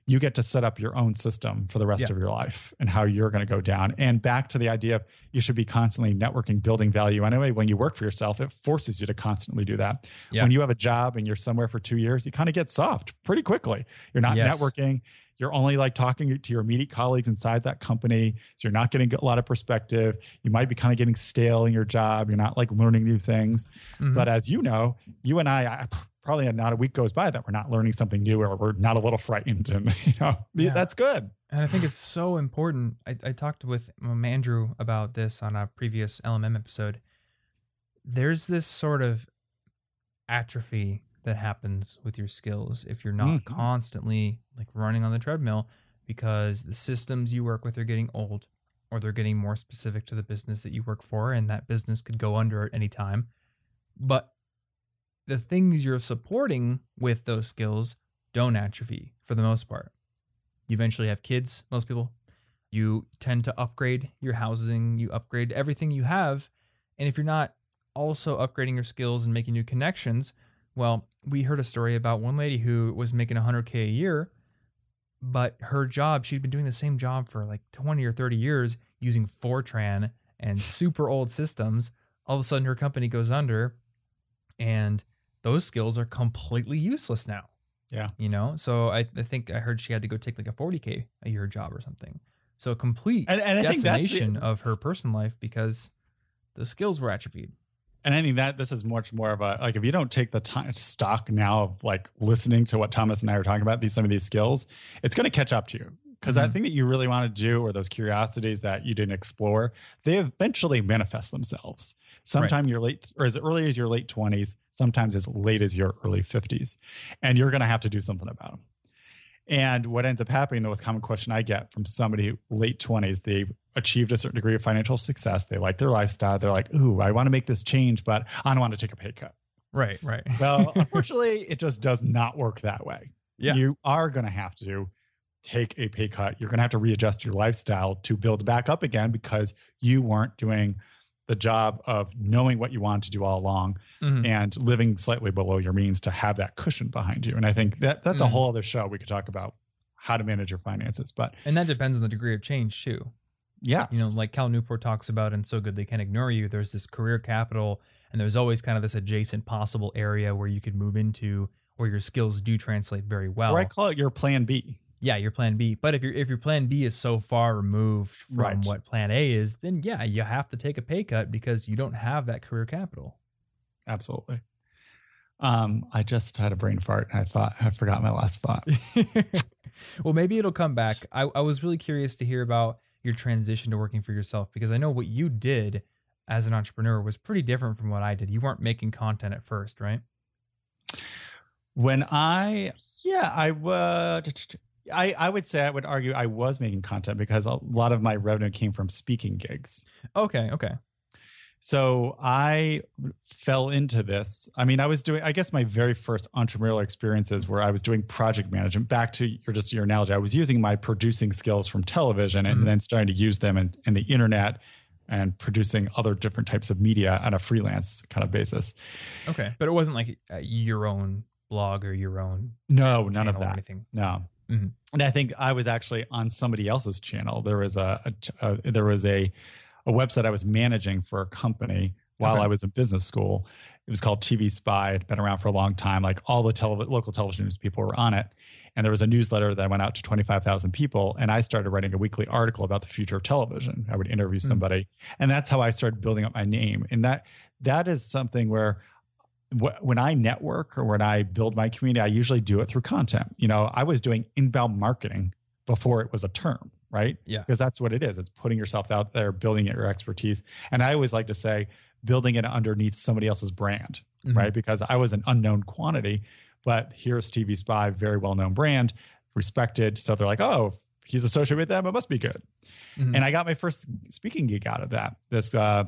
you get to set up your own system for the rest Yeah. of your life and how you're going to go down. And back to the idea of you should be constantly networking, building value anyway. When you work for yourself, it forces you to constantly do that. Yeah. When you have a job and you're somewhere for two years, you kind of get soft pretty quickly. You're not Yes. networking. You're only like talking to your immediate colleagues inside that company. So you're not getting a lot of perspective. You might be kind of getting stale in your job. You're not like learning new things. Mhm. But as you know, you and I, I probably not a week goes by that we're not learning something new or we're not a little frightened. And, *laughs* you know, Yeah. that's good. And I think it's so important. I, I talked with um, Andrew about this on a previous LMM episode. There's this sort of atrophy that happens with your skills if you're not Mhm. constantly like running on the treadmill because the systems you work with are getting old or they're getting more specific to the business that you work for and that business could go under at any time. But the things you're supporting with those skills don't atrophy for the most part. You eventually have kids, most people. You tend to upgrade your housing, you upgrade everything you have. And if you're not also upgrading your skills and making new connections, well, we heard a story about one lady who was making 100K a year, but her job, she'd been doing the same job for like 20 or 30 years using Fortran and super old systems. All of a sudden, her company goes under, and those skills are completely useless now. Yeah. You know, so I, I think I heard she had to go take like a 40K a year job or something. So a complete And, and I think that's decimation of her personal life because the skills were atrophied. And I think that this is much more of a like if you don't take the time stock now of like listening to what Thomas and I are talking about these some of these skills, it's going to catch up to you because that Mhm. thing that you really want to do or those curiosities that you didn't explore, they eventually manifest themselves. Sometime you're late or as early as your late twenties, sometimes as late as your early fifties, and you're going to have to do something about them. And what ends up happening, the most common question I get from somebody late 20s, they've achieved a certain degree of financial success. They like their lifestyle. They're like, ooh, I want to make this change, but I don't want to take a pay cut. Right, right. *laughs* Well, unfortunately, it just does not work that way. Yeah. You are going to have to take a pay cut. You're going to have to readjust your lifestyle to build back up again because you weren't doing the job of knowing what you want to do all along Mhm. and living slightly below your means to have that cushion behind you. And I think that that's a Mhm. whole other show. We could talk about how to manage your finances, but And that depends on the degree of change too. yeah, You know, like Cal Newport talks about in So Good They Can't Ignore You, there's this career capital and there's always kind of this adjacent possible area where you could move into where your skills do translate very well. or I call it your plan B. yeah, your plan B. But if your if your plan B is so far removed from Right. what plan A is, then yeah, you have to take a pay cut because you don't have that career capital. Absolutely. Um, I just had a brain fart. And I thought I forgot my last thought. *laughs* well, maybe it'll come back. I, I was really curious to hear about your transition to working for yourself because I know what you did as an entrepreneur was pretty different from what I did. You weren't making content at first, right? When I, yeah, I was, I, I would say I would argue I was making content because a lot of my revenue came from speaking gigs. Okay, okay. So I fell into this. I mean, I was doing, I guess my very first entrepreneurial experiences where I was doing project management. Back to your just your analogy, I was using my producing skills from television and Mhm. then starting to use them in, in the internet and producing other different types of media on a freelance kind of basis. Okay. But it wasn't like uh, your own blog or your own No, none of that. anything. No. Mhm. And I think I was actually on somebody else's channel. There was a, a, a there was a a website I was managing for a company while Okay. I was in business school. It was called TV Spy. It'd been around for a long time. Like all the tele- local television news people were on it. And there was a newsletter that went out to 25,000 people. And I started writing a weekly article about the future of television. I would interview Hmm. somebody. And that's how I started building up my name. And that that is something where wh- when I network or when I build my community, I usually do it through content. You know, I was doing inbound marketing before it was a term, right? Yeah. Because that's what it is. It's putting yourself out there, building your expertise. And I always like to say, building it underneath somebody else's brand, Mhm. right? Because I was an unknown quantity, but here's TV Spy, very well known brand, respected. So they're like, oh, he's associated with them, it must be good. Mhm. And I got my first speaking gig out of that. This uh,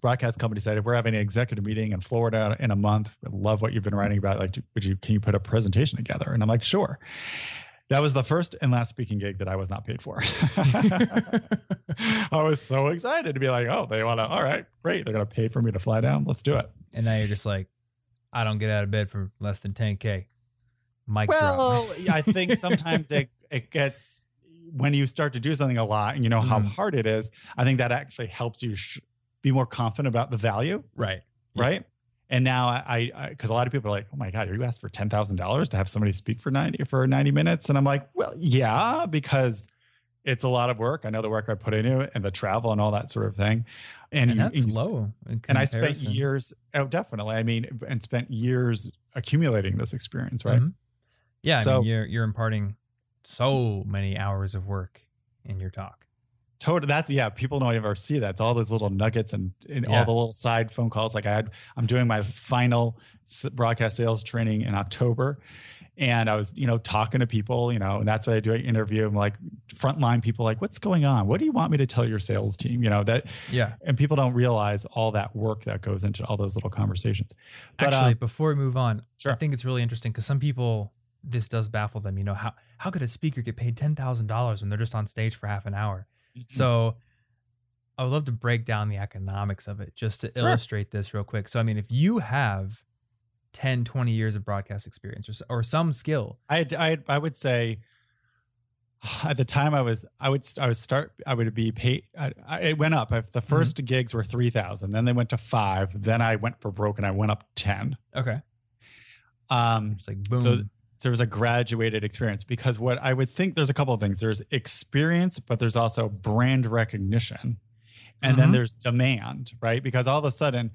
broadcast company said, "We're having an executive meeting in Florida in a month. I love what you've been writing about. Like, would you can you put a presentation together?" And I'm like, "Sure." That was the first and last speaking gig that I was not paid for. *laughs* I was so excited to be like, "Oh, they want to? All right, great. They're going to pay for me to fly down. Let's do it." and now you're just like, I don't get out of bed for less than 10K. Mic Well, *laughs* I think sometimes it it gets when you start to do something a lot and you know how Mhm. hard it is. I think that actually helps you sh- be more confident about the value, right. Right? And now I, because a lot of people are like, "Oh my god, are you asked for ten thousand dollars to have somebody speak for ninety for ninety minutes," and I'm like, "Well, yeah, because it's a lot of work. I know the work I put into it and the travel and all that sort of thing." And, And, you, that's you- low. and I spent years. Oh, definitely. I mean, and spent years accumulating this experience, right? Mhm. Yeah, I So- mean, you're you're imparting so many hours of work in your talk. Total. That's yeah. People don't ever see that. It's all those little nuggets and, and Yeah. all the little side phone calls. Like I had, I'm doing my final broadcast sales training in October, and I was you know talking to people, you know, and that's what I do. I interview. I'm like frontline people, like what's going on? What do you want me to tell your sales team? You know that, Yeah. and people don't realize all that work that goes into all those little conversations. But, Actually, um, before we move on, Sure. I think it's really interesting because some people this does baffle them. You know how how could a speaker get paid ten thousand dollars when they're just on stage for half an hour? Hmm. So I would love to break down the economics of it just to Sure. illustrate this real quick. So I mean, if you have 10, 20 years of broadcast experience or, or some skill, I I I would say *sighs* at the time I was I would I would start I would be paid I, I, it went up. If The 1st gigs were three thousand, then they went to five. Then I went for broke and I went up ten. okay, Um, it's like boom. so so there was a graduated experience because what I would think there's a couple of things. There's experience, but there's also brand recognition, and then Mhm. there's demand, right? Because all of a sudden,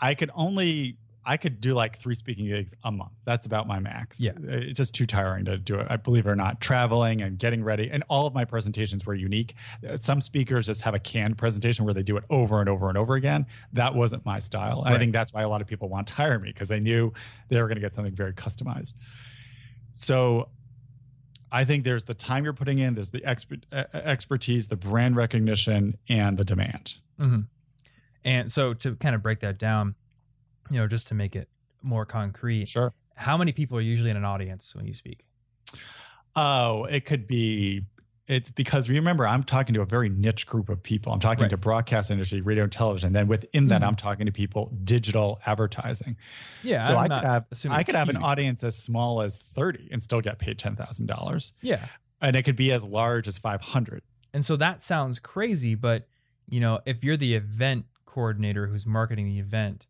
I could only I could do like three speaking gigs a month. That's about my max. Yeah. it's just too tiring to do it. I believe it or not, traveling and getting ready, and all of my presentations were unique. Uh, Some speakers just have a canned presentation where they do it over and over and over again. That wasn't my style, and I think that's why a lot of people want to hire me because they knew they were going to get something very customized. So I think there's the time you're putting in, there's the expert, uh, expertise, the brand recognition, and the demand. hmm And so to kind of break that down, you know, just to make it more concrete, Sure. how many people are usually in an audience when you speak? Oh, it could be. It's because remember, I'm talking to a very niche group of people. I'm talking Right. to broadcast industry, radio and television. Then within that, Mhm. I'm talking to people digital advertising. Yeah, so I'm I could have I could have an audience as small as 30 and still get paid ten thousand dollars, Yeah, and it could be as large as 500. and so that sounds crazy, but you know, if you're the event coordinator who's marketing the event,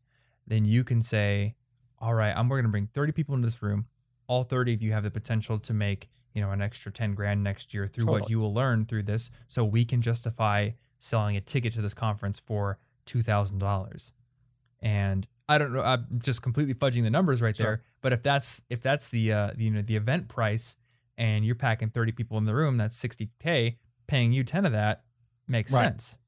then you can say, "All right, I'm we're going to bring 30 people into this room. All 30 of you have the potential to make you know an extra 10 grand next year through what you will learn through this, so we can justify selling a ticket to this conference for two thousand dollars." And I don't know, I'm just completely fudging the numbers right Sure. there. But if that's if that's the uh, the, you know the event price, and you're packing 30 people in the room, that's 60k. Paying you 10 of that makes Right. sense.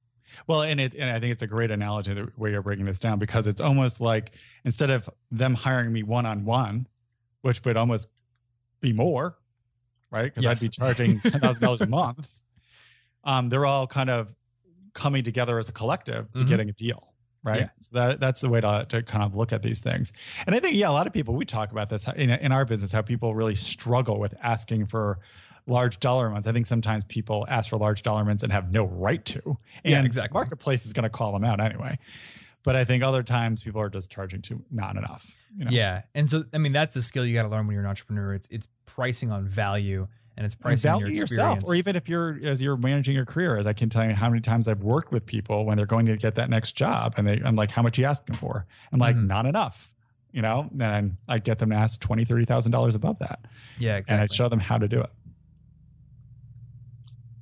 Well, and it and I think it's a great analogy the way you're breaking this down because it's almost like instead of them hiring me one on one, which would almost be more, right? Because Yes. I'd be charging *laughs* ten thousand dollars a month. Um, they're all kind of coming together as a collective to Mhm. getting a deal, right? Yeah. So that that's the way to, to kind of look at these things. And I think yeah, a lot of people we talk about this in in our business how people really struggle with asking for large dollar amounts. I think sometimes people ask for large dollar amounts and have no right to. And Yeah, exactly. marketplace is going to call them out anyway. But I think other times people are just charging too not enough. You know? Yeah, and so I mean that's a skill you got to learn when you're an entrepreneur. It's it's pricing on value and it's pricing on value your yourself, or even if you're as you're managing your career, as I can tell you how many times I've worked with people when they're going to get that next job, and they I'm like, how much are you asking for? I'm like, Mhm. not enough, you know. And I get them to ask twenty, thirty thousand dollars above that, yeah, exactly. and. I show them how to do it.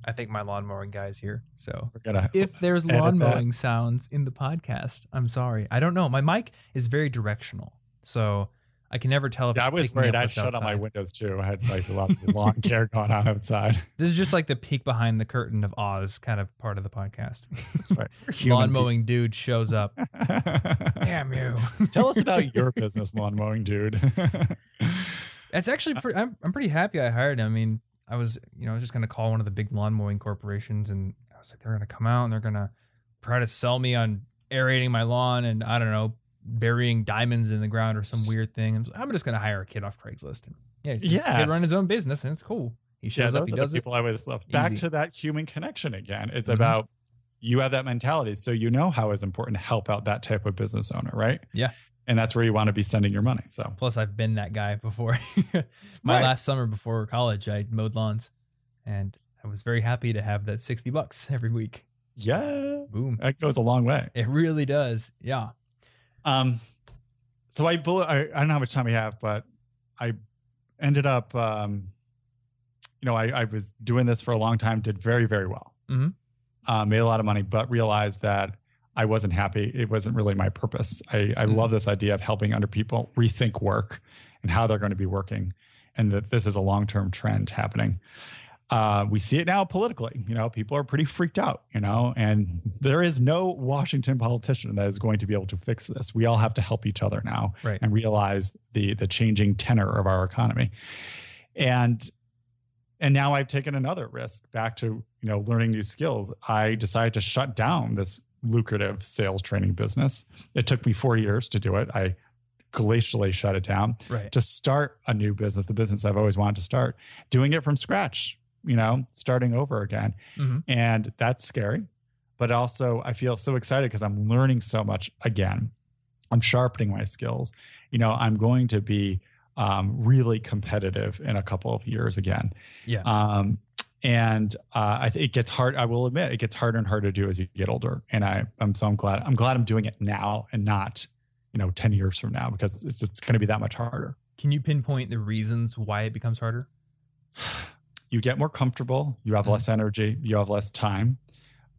I think my lawn mowing guy's here. So if there's Edit lawn that. sounds in the podcast, I'm sorry. I don't know. My mic is very directional, so I can never tell if yeah, I it's was picking worried. up I what's shut all my windows too. I had like a lot of lawn care *laughs* going on outside. This is just like the peek behind the curtain of Oz, kind of part of the podcast. *laughs* That's right. *laughs* We're lawn mowing dude shows up. Damn you! Tell us about your business, lawn mowing dude. It's actually pretty. I'm, I'm pretty happy I hired him. I mean, I was you know just gonna call one of the big lawn mowing corporations, and I was like, they're gonna come out and they're gonna try to sell me on aerating my lawn and I don't know burying diamonds in the ground or some weird thing. I'm, I'm just gonna hire a kid off Craigslist. And yeah, Yeah. kid run his own business and it's cool. He shows those up, he does the it. people I always love. Back Easy. to that human connection again. It's Mhm. about you have that mentality, so you know how it's important to help out that type of business owner, right? Yeah. And that's where you want to be sending your money. So Plus, I've been that guy before. *laughs* My Right. last summer before college, I mowed lawns, and I was very happy to have that sixty bucks *laughs* every week. yeah, Boom! that goes a long way. It really does. Yeah. Um, so I bullet. I, I don't know how much time we have, but I ended up, um, you know, I, I was doing this for a long time, did very very well, Mhm. uh, made a lot of money, but realized that I wasn't happy. It wasn't really my purpose. I, I Mhm. love this idea of helping other people rethink work and how they're going to be working, and that this is a long term trend happening. Uh, we see it now politically. You know, people are pretty freaked out. You know, and there is no Washington politician that is going to be able to fix this. We all have to help each other now Right. and realize the the changing tenor of our economy. And and now I've taken another risk back to you know learning new skills. I decided to shut down this lucrative sales training business. It took me four years to do it. I glacially shut it down Right. to start a new business, the business I've always wanted to start, doing it from scratch, you know, starting over again. Mhm. And that's scary. But also, I feel so excited because I'm learning so much again. I'm sharpening my skills. You know, I'm going to be um, really competitive in a couple of years again. Yeah. Um, and uh, I think it gets hard. I will admit, it gets harder and harder to do as you get older. And I, I'm so I'm glad. I'm glad I'm doing it now and not, you know, ten years from now because it's it's going to be that much harder. Can you pinpoint the reasons why it becomes harder? *sighs* you get more comfortable you have Mhm. less energy you have less time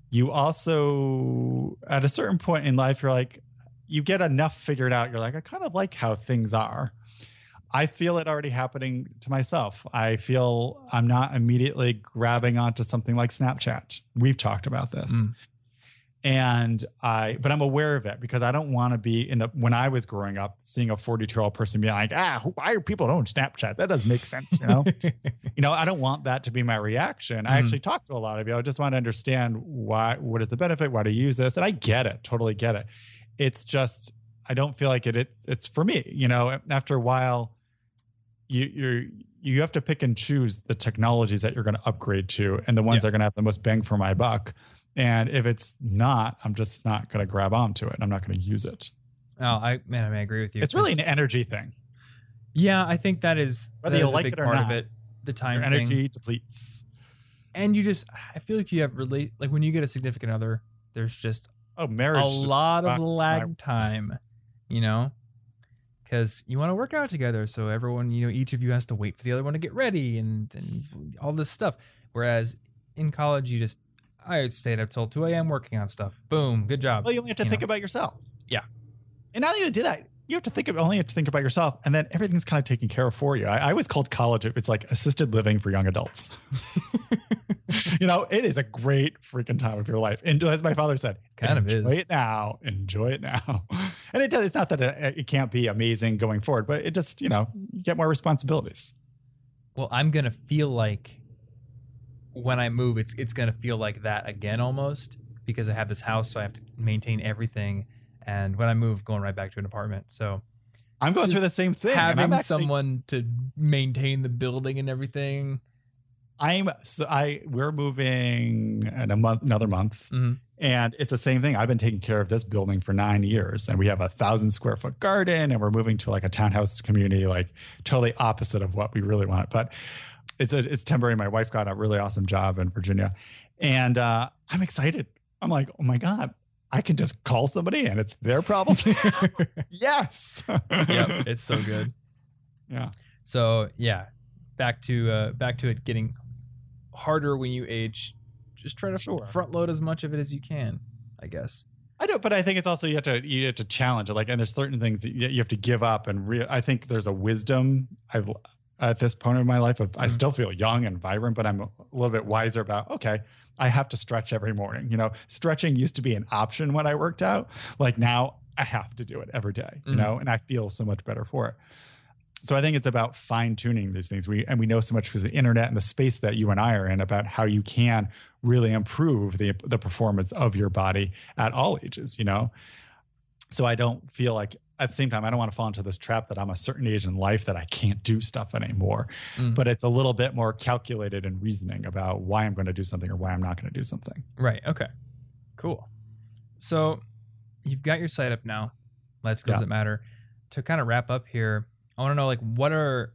you also at a certain point in life you're like you get enough figured out you're like i kind of like how things are i feel it already happening to myself i feel i'm not immediately grabbing onto something like snapchat we've talked about this Mm. and i but i'm aware of it because i don't want to be in the when i was growing up seeing a 42 year old person being like ah why are people don't snapchat that doesn't make sense you know *laughs* you know, I don't want that to be my reaction. I Mhm. actually talk to a lot of you. I just want to understand why, what is the benefit? Why do you use this? And I get it, totally get it. It's just, I don't feel like it. It's, it's for me. You know, after a while, you you're you have to pick and choose the technologies that you're going to upgrade to, and the ones that are going to have the most bang for my buck. And if it's not, I'm just not going to grab onto it. I'm not going to use it. oh, I man, I, mean, I agree with you. It's really an energy thing. yeah. I think that is Whether that you is like it or part of not, it. The time Your thing. energy depletes. and you just I feel like you have relate like when you get a significant other, there's just Oh, marriage. a lot of rocks my lag time, you know, because you want to work out together. So everyone, you know, each of you has to wait for the other one to get ready and, and all this stuff. Whereas in college, you just I stayed up till two a.m. working on stuff. Boom, good job. Well, you only have to you think know. about yourself. Yeah. And now that you do that, you have to think of only have to think about yourself, and then everything's kind of taken care of for you. I, I always called college it's like assisted living for young adults. *laughs* you know, it is a great freaking time of your life, and as my father said, Kind of enjoy is. it now, enjoy it now. *laughs* And it does. It's not that it, it can't be amazing going forward, but it just you know you get more responsibilities. well, I'm gonna feel like when I move, it's it's gonna feel like that again almost because I have this house, so I have to maintain everything. And when I move, going right back to an apartment. So I'm going through the same thing. having actually- someone to maintain the building and everything. I'm so I we're moving in a month, another month, Mhm. and it's the same thing. I've been taking care of this building for nine years, and we have a thousand square foot garden, and we're moving to like a townhouse community, like totally opposite of what we really want. But it's a, it's temporary. My wife got a really awesome job in Virginia, and uh, I'm excited. I'm like, oh my god, I can just call somebody, and it's their problem. *laughs* yes. yep, it's so good. Yeah. So yeah, back to uh, back to it getting harder when you age. Just try to Sure. front load as much of it as you can, I guess. I know, but I think it's also you have to you have to challenge it. Like, and there's certain things that you you have to give up, and re- I think there's a wisdom. I've at this point in my life, of, I Mhm. still feel young and vibrant, but I'm a little bit wiser about. Okay, I have to stretch every morning. You know, stretching used to be an option when I worked out. Like now, I have to do it every day. You Mhm. know, and I feel so much better for it. So I think it's about fine tuning these things. We and we know so much because the internet and the space that you and I are in about how you can really improve the the performance of your body at all ages. You know, so I don't feel like at the same time I don't want to fall into this trap that I'm a certain age in life that I can't do stuff anymore. Mm. But it's a little bit more calculated and reasoning about why I'm going to do something or why I'm not going to do something. Right. Okay. Cool. So you've got your site up now, life skills Yeah. that matter. To kind of wrap up here, I want to know like what are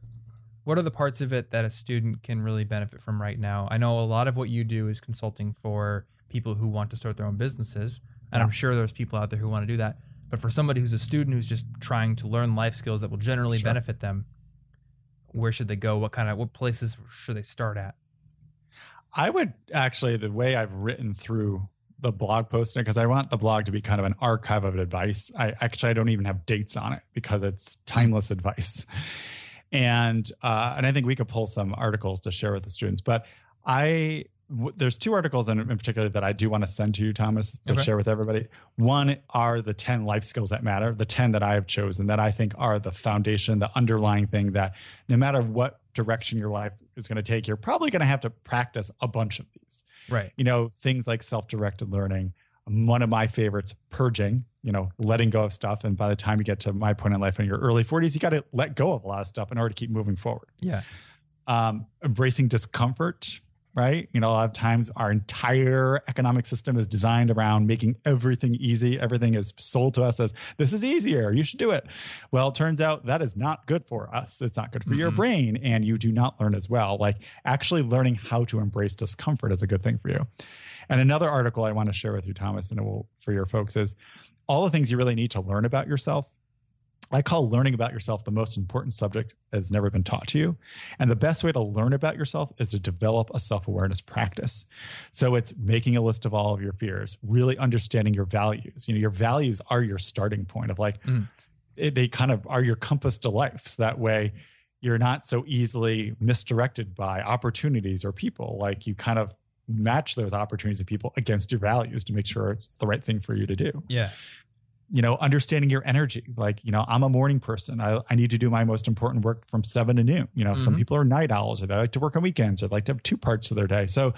what are the parts of it that a student can really benefit from right now? I know a lot of what you do is consulting for people who want to start their own businesses, and Yeah. I'm sure there's people out there who want to do that. But for somebody who's a student who's just trying to learn life skills that will generally Sure. benefit them, where should they go? What kind of what places should they start at? I would actually, the way I've written through the blog posting, because I want the blog to be kind of an archive of advice. I actually I don't even have dates on it because it's timeless advice. And uh, and I think we could pull some articles to share with the students. But I w- there's two articles in, in particular that I do want to send to you, Thomas, to Okay. share with everybody. One are the 10 life skills that matter, the 10 that I have chosen that I think are the foundation, the underlying thing that no matter what direction your life is going to take, you're probably going to have to practice a bunch of these. Right. You know, things like self directed learning. One of my favorites, purging, you know, letting go of stuff. And by the time you get to my point in life in your early 40s, you got to let go of a lot of stuff in order to keep moving forward Yeah. um, embracing discomfort, right? You know, a lot of times our entire economic system is designed around making everything easy. Everything is sold to us as this is easier. You should do it. Well, it turns out that is not good for us. It's not good for your Mm-mm. brain, and you do not learn as well. Like actually learning how to embrace discomfort is a good thing for you. And another article I want to share with you, Thomas, and it will for your folks is all the things you really need to learn about yourself. I call learning about yourself the most important subject that's never been taught to you. And the best way to learn about yourself is to develop a self awareness practice. So it's making a list of all of your fears, really understanding your values. You know, your values are your starting point of like, Mm. it- they kind of are your compass to life. So that way you're not so easily misdirected by opportunities or people. Like you kind of match those opportunities and people against your values to make sure it's the right thing for you to do Yeah. You know understanding your energy. Like you know i'm a morning person. I, I need to do my most important work from seven to noon. You know some Mhm. people are night owls or they like to work on weekends or they like to have two parts of their day. So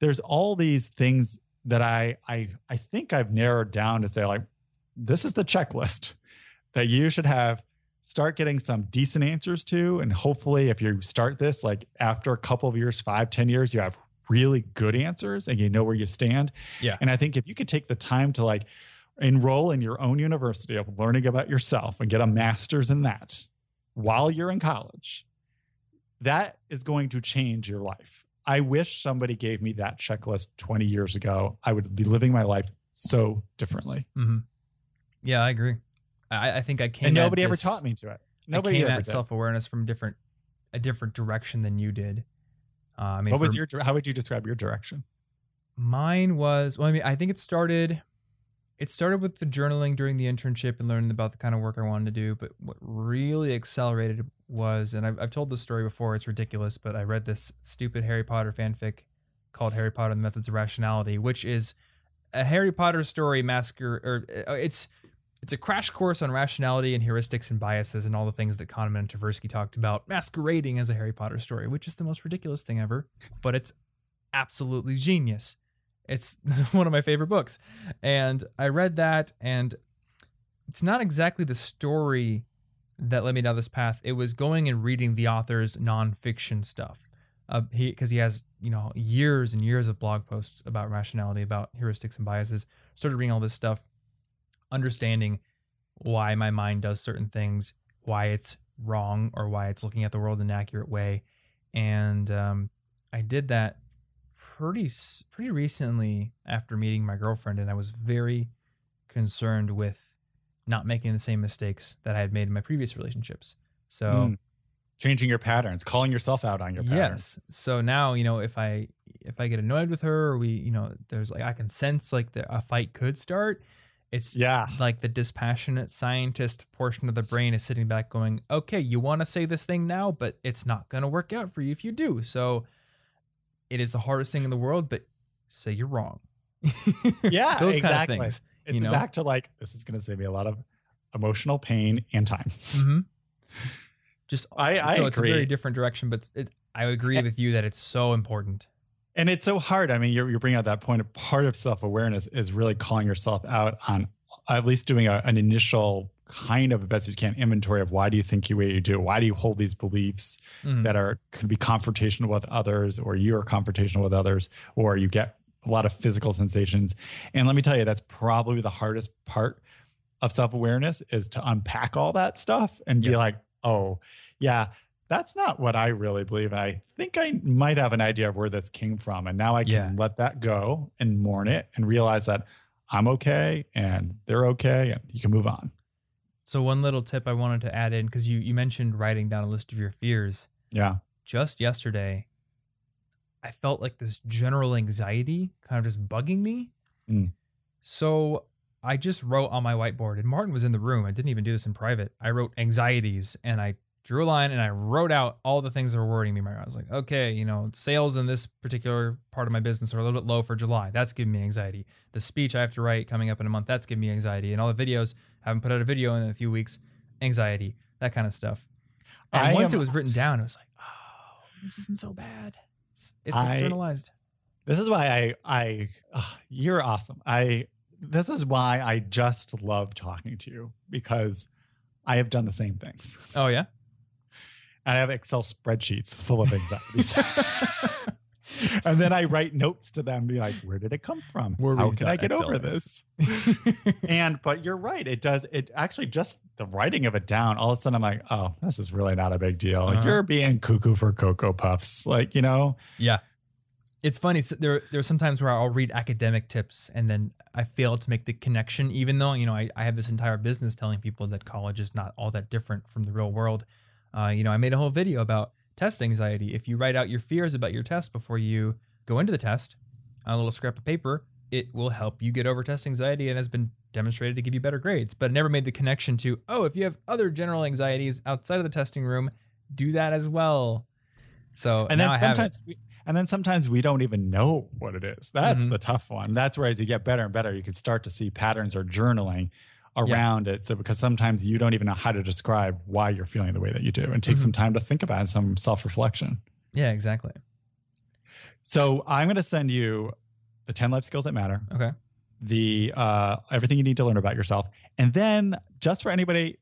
there's all these things that i i i think i've narrowed down to say like this is the checklist that you should have start getting some decent answers to and hopefully if you start this like after a couple of years five ten years you have really good answers and you know where you stand. Yeah. and i think if you could take the time to like enroll in your own university of learning about yourself and get a master's in that while you're in college, that is going to change your life. I wish somebody gave me that checklist 20 years ago. I would be living my life so differently. hmm Yeah, I agree. I, I think I came. and nobody ever this- taught me to it. I Nobody came ever at self awareness from different a different direction than you did. Uh, I mean, what was your how would you describe your direction? mine was well. I mean, I think it started. It started with the journaling during the internship and learning about the kind of work I wanted to do. But what really accelerated was, and I've, I've told this story before. It's ridiculous, but I read this stupid Harry Potter fanfic called Harry Potter and the Methods of Rationality, which is a Harry Potter story massacre, or uh, it's it's a crash course on rationality and heuristics and biases and all the things that Kahneman and Tversky talked about, masquerading as a Harry Potter story, which is the most ridiculous thing ever, but it's absolutely genius. It's, *laughs* one of my favorite books. And I read that, and it's not exactly the story that led me down this path. It was going and reading the author's nonfiction stuff. Uh, he because he has you know years and years of blog posts about rationality, about heuristics and biases. Started reading all this stuff, understanding why my mind does certain things, why it's wrong, or why it's looking at the world in an accurate way. And um, I did that pretty pretty recently after meeting my girlfriend, and I was very concerned with not making the same mistakes that I had made in my previous relationships. So Mm. changing your patterns, calling yourself out on your patterns. yes. So now you know if I if I get annoyed with her, or we you know there's like I can sense like the, a fight could start. It's Yeah. like the dispassionate scientist portion of the brain is sitting back going, okay, you want to say this thing now, but it's not going to work out for you if you do. So it is the hardest thing in the world, but say you're wrong. *laughs* Yeah, Those exactly. kind of things. It's you know? back to like, this is going to save me a lot of emotional pain and time. hmm Just I, I so it's a very different direction, but it, I agree with you that it's so important. and it's so hard. I mean, you're, you're bringing out that point. Of part of self awareness is really calling yourself out on at least doing a, an initial kind of a best as you can inventory of why do you think you way you do? Why do you hold these beliefs Mhm. that are could be confrontational with others, or you are confrontational with others, or you get a lot of physical sensations? And let me tell you, that's probably the hardest part of self awareness is to unpack all that stuff and be like, oh, yeah, that's not what I really believe. I think I might have an idea of where this came from. And now I can Yeah. let that go and mourn it and realize that I'm okay and they're okay and you can move on. So one little tip I wanted to add in because you you mentioned writing down a list of your fears. Yeah. Just yesterday, I felt like this general anxiety kind of just bugging me. Mm. So I just wrote on my whiteboard, and Martin was in the room. I didn't even do this in private. I wrote anxieties, and I drew a line, and I wrote out all the things that were worrying me. I was like, okay, you know, sales in this particular part of my business are a little bit low for July. That's giving me anxiety. The speech I have to write coming up in a month, that's giving me anxiety. And all the videos, haven't put out a video in a few weeks, anxiety, that kind of stuff. And I once am- it was written down, it was like, oh, this isn't so bad. It's, it's I- externalized. This is why I I you're awesome. I this is why I just love talking to you because I have done the same things. Oh yeah. And I have Excel spreadsheets full of anxieties. *laughs* *laughs* *laughs* and then I write notes to them, be like, where did it come from? Where How can I get over this? *laughs* and but you're right. It does it actually just the writing of it down, all of a sudden I'm like, oh, this is really not a big deal. Like Uh-huh. you're being cuckoo for cocoa puffs. Like, you know, Yeah. It's funny. s- There, there are some times where I'll read academic tips and then I fail to make the connection, even though, you know, I, I have this entire business telling people that college is not all that different from the real world. Uh, you know, I made a whole video about test anxiety. If you write out your fears about your test before you go into the test on a little scrap of paper, it will help you get over test anxiety and has been demonstrated to give you better grades. But it never made the connection to, oh, if you have other general anxieties outside of the testing room, do that as well. So and then I sometimes we, and then sometimes we don't even know what it is that's Mhm. the tough one that's where as you get better and better you can start to see patterns or journaling around it so because sometimes you don't even know how to describe why you're feeling the way that you do and take Mhm. some time to think about it, some self-reflection Yeah, exactly. so i'm going to send you the 10 life skills that matter Okay. the uh, everything you need to learn about yourself and then just for anybody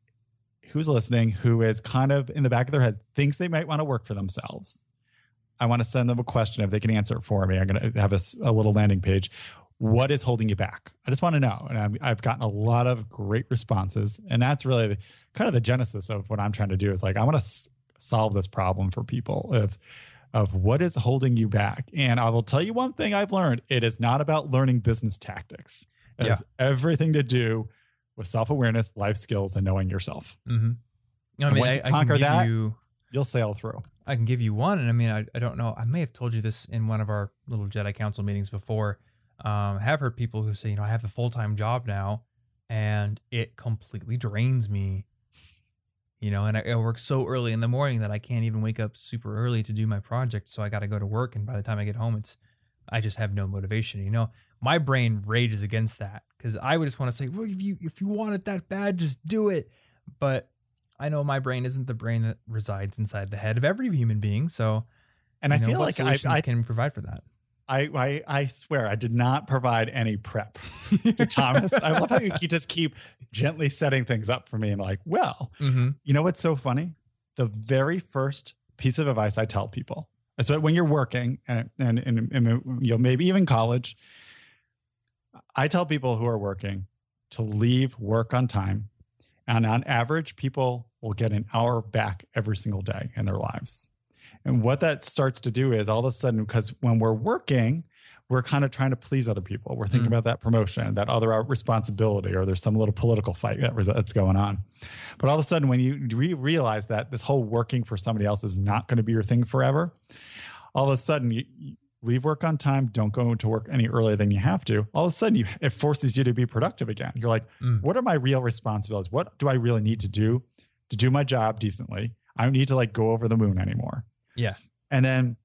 who's listening who is kind of in the back of their head thinks they might want to work for themselves i want to send them a question if they can answer it for me i'm going to have a little landing page what is holding you back i just want to know and I'm, i've gotten a lot of great responses and that's really the, kind of the genesis of what i'm trying to do is like i want to s- solve this problem for people of of what is holding you back and i will tell you one thing i've learned it is not about learning business tactics it Yeah. has everything to do with self-awareness life skills and knowing yourself Mm-hmm. I mean, once I, you conquer that- you, you'll sail through I can give you one, and I mean, I, I don't know. I may have told you this in one of our little Jedi Council meetings before. Um, I have heard people who say, you know, I have a full time job now, and it completely drains me. You know, and I, I work so early in the morning that I can't even wake up super early to do my project. So I got to go to work, and by the time I get home, it's I just have no motivation. You know, my brain rages against that because I would just want to say, well, if you if you want it that bad, just do it. But I know my brain isn't the brain that resides inside the head of every human being. So, and I know, feel like I, solutions I can provide for that? I, I I swear I did not provide any prep *laughs* to Thomas. I love how you just keep gently setting things up for me and like, well, Mm-hmm. you know what's so funny? The very first piece of advice I tell people, so when you're working and and, and, and you know maybe even college, I tell people who are working to leave work on time, and on average, people will get an hour back every single day in their lives. And what that starts to do is all of a sudden, because when we're working, we're kind of trying to please other people. We're thinking Mm. about that promotion, that other responsibility, or there's some little political fight that, that's going on. But all of a sudden, when you re- realize that this whole working for somebody else is not going to be your thing forever, all of a sudden you, you leave work on time. Don't go to work any earlier than you have to. All of a sudden, you, it forces you to be productive again. You're like, Mm. what are my real responsibilities? What do I really need to do to do my job decently? I don't need to like go over the moon anymore. Yeah. And then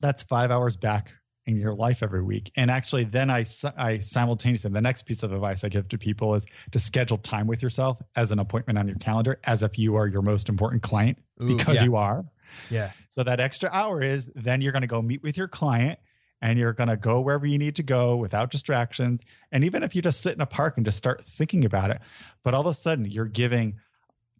that's five hours back in your life every week. And actually, then I, I simultaneously, the next piece of advice I give to people is to schedule time with yourself as an appointment on your calendar as if you are your most important client Ooh, because yeah. you are. Yeah. So that extra hour is then you're going to go meet with your client and you're going to go wherever you need to go without distractions. And even if you just sit in a park and just start thinking about it, but all of a sudden you're giving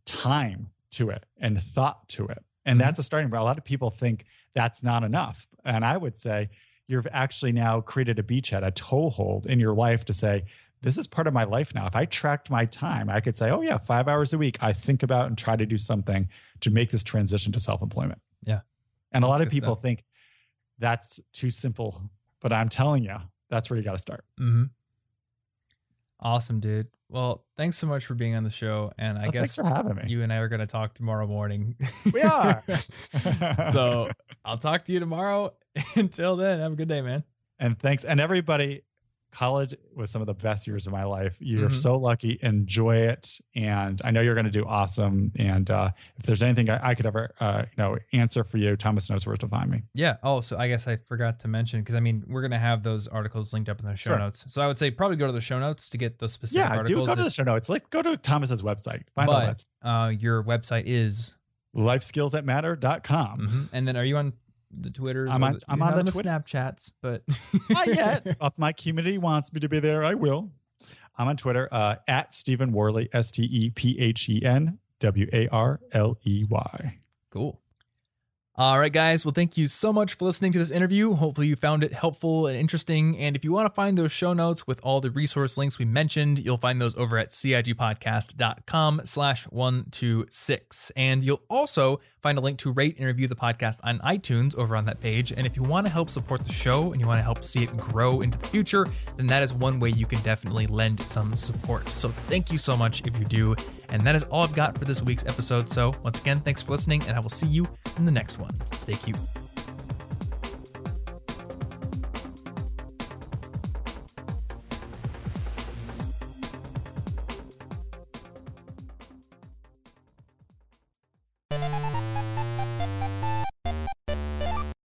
time to it and thought to it. And Mhm. that's a starting point. A lot of people think that's not enough. And I would say you've actually now created a beachhead, a toehold in your life to say, this is part of my life now. If I tracked my time, I could say, oh, yeah, five hours a week, I think about and try to do something to make this transition to self employment. Yeah. And a That's lot of people stuff. think that's too simple. But I'm telling you, that's where you got to start. Mm-hmm. Awesome, dude. Well, thanks so much for being on the show. And I Oh, guess for having me. you and I are going to talk tomorrow morning. we are. *laughs* so I'll talk to you tomorrow. *laughs* Until then, have a good day, man. and thanks. And everybody, college was some of the best years of my life. You're Mhm. so lucky. Enjoy it. And I know you're going to do awesome. And uh, if there's anything I, I could ever, uh, you know, answer for you, Thomas knows where to find me. Yeah. Oh, so I guess I forgot to mention because I mean we're gonna have those articles linked up in the show Sure. notes. So I would say probably go to the show notes to get those specific articles. yeah, do go to the show notes. Like, go to Thomas's website. Find all that. uh, your website is, Lifeskillsthatmatter.com. Mhm. and then are you on the Twitters? I'm on- the- I'm on not the Snapchats, but *laughs* Not yet. *laughs* if my community wants me to be there, I will. I'm on Twitter uh, at Stephen Warley, S T E P H E N W A R L E Y. Cool. All right, guys. Well, thank you so much for listening to this interview. Hopefully, you found it helpful and interesting. And if you want to find those show notes with all the resource links we mentioned, you'll find those over at cigpodcast.com slash 126. And you'll also find a link to rate and review the podcast on iTunes over on that page. And if you want to help support the show and you want to help see it grow into the future, then that is one way you can definitely lend some support. So thank you so much if you do. And that is all I've got for this week's episode. So once again, thanks for listening, and I will see you in the next one. Stay cute.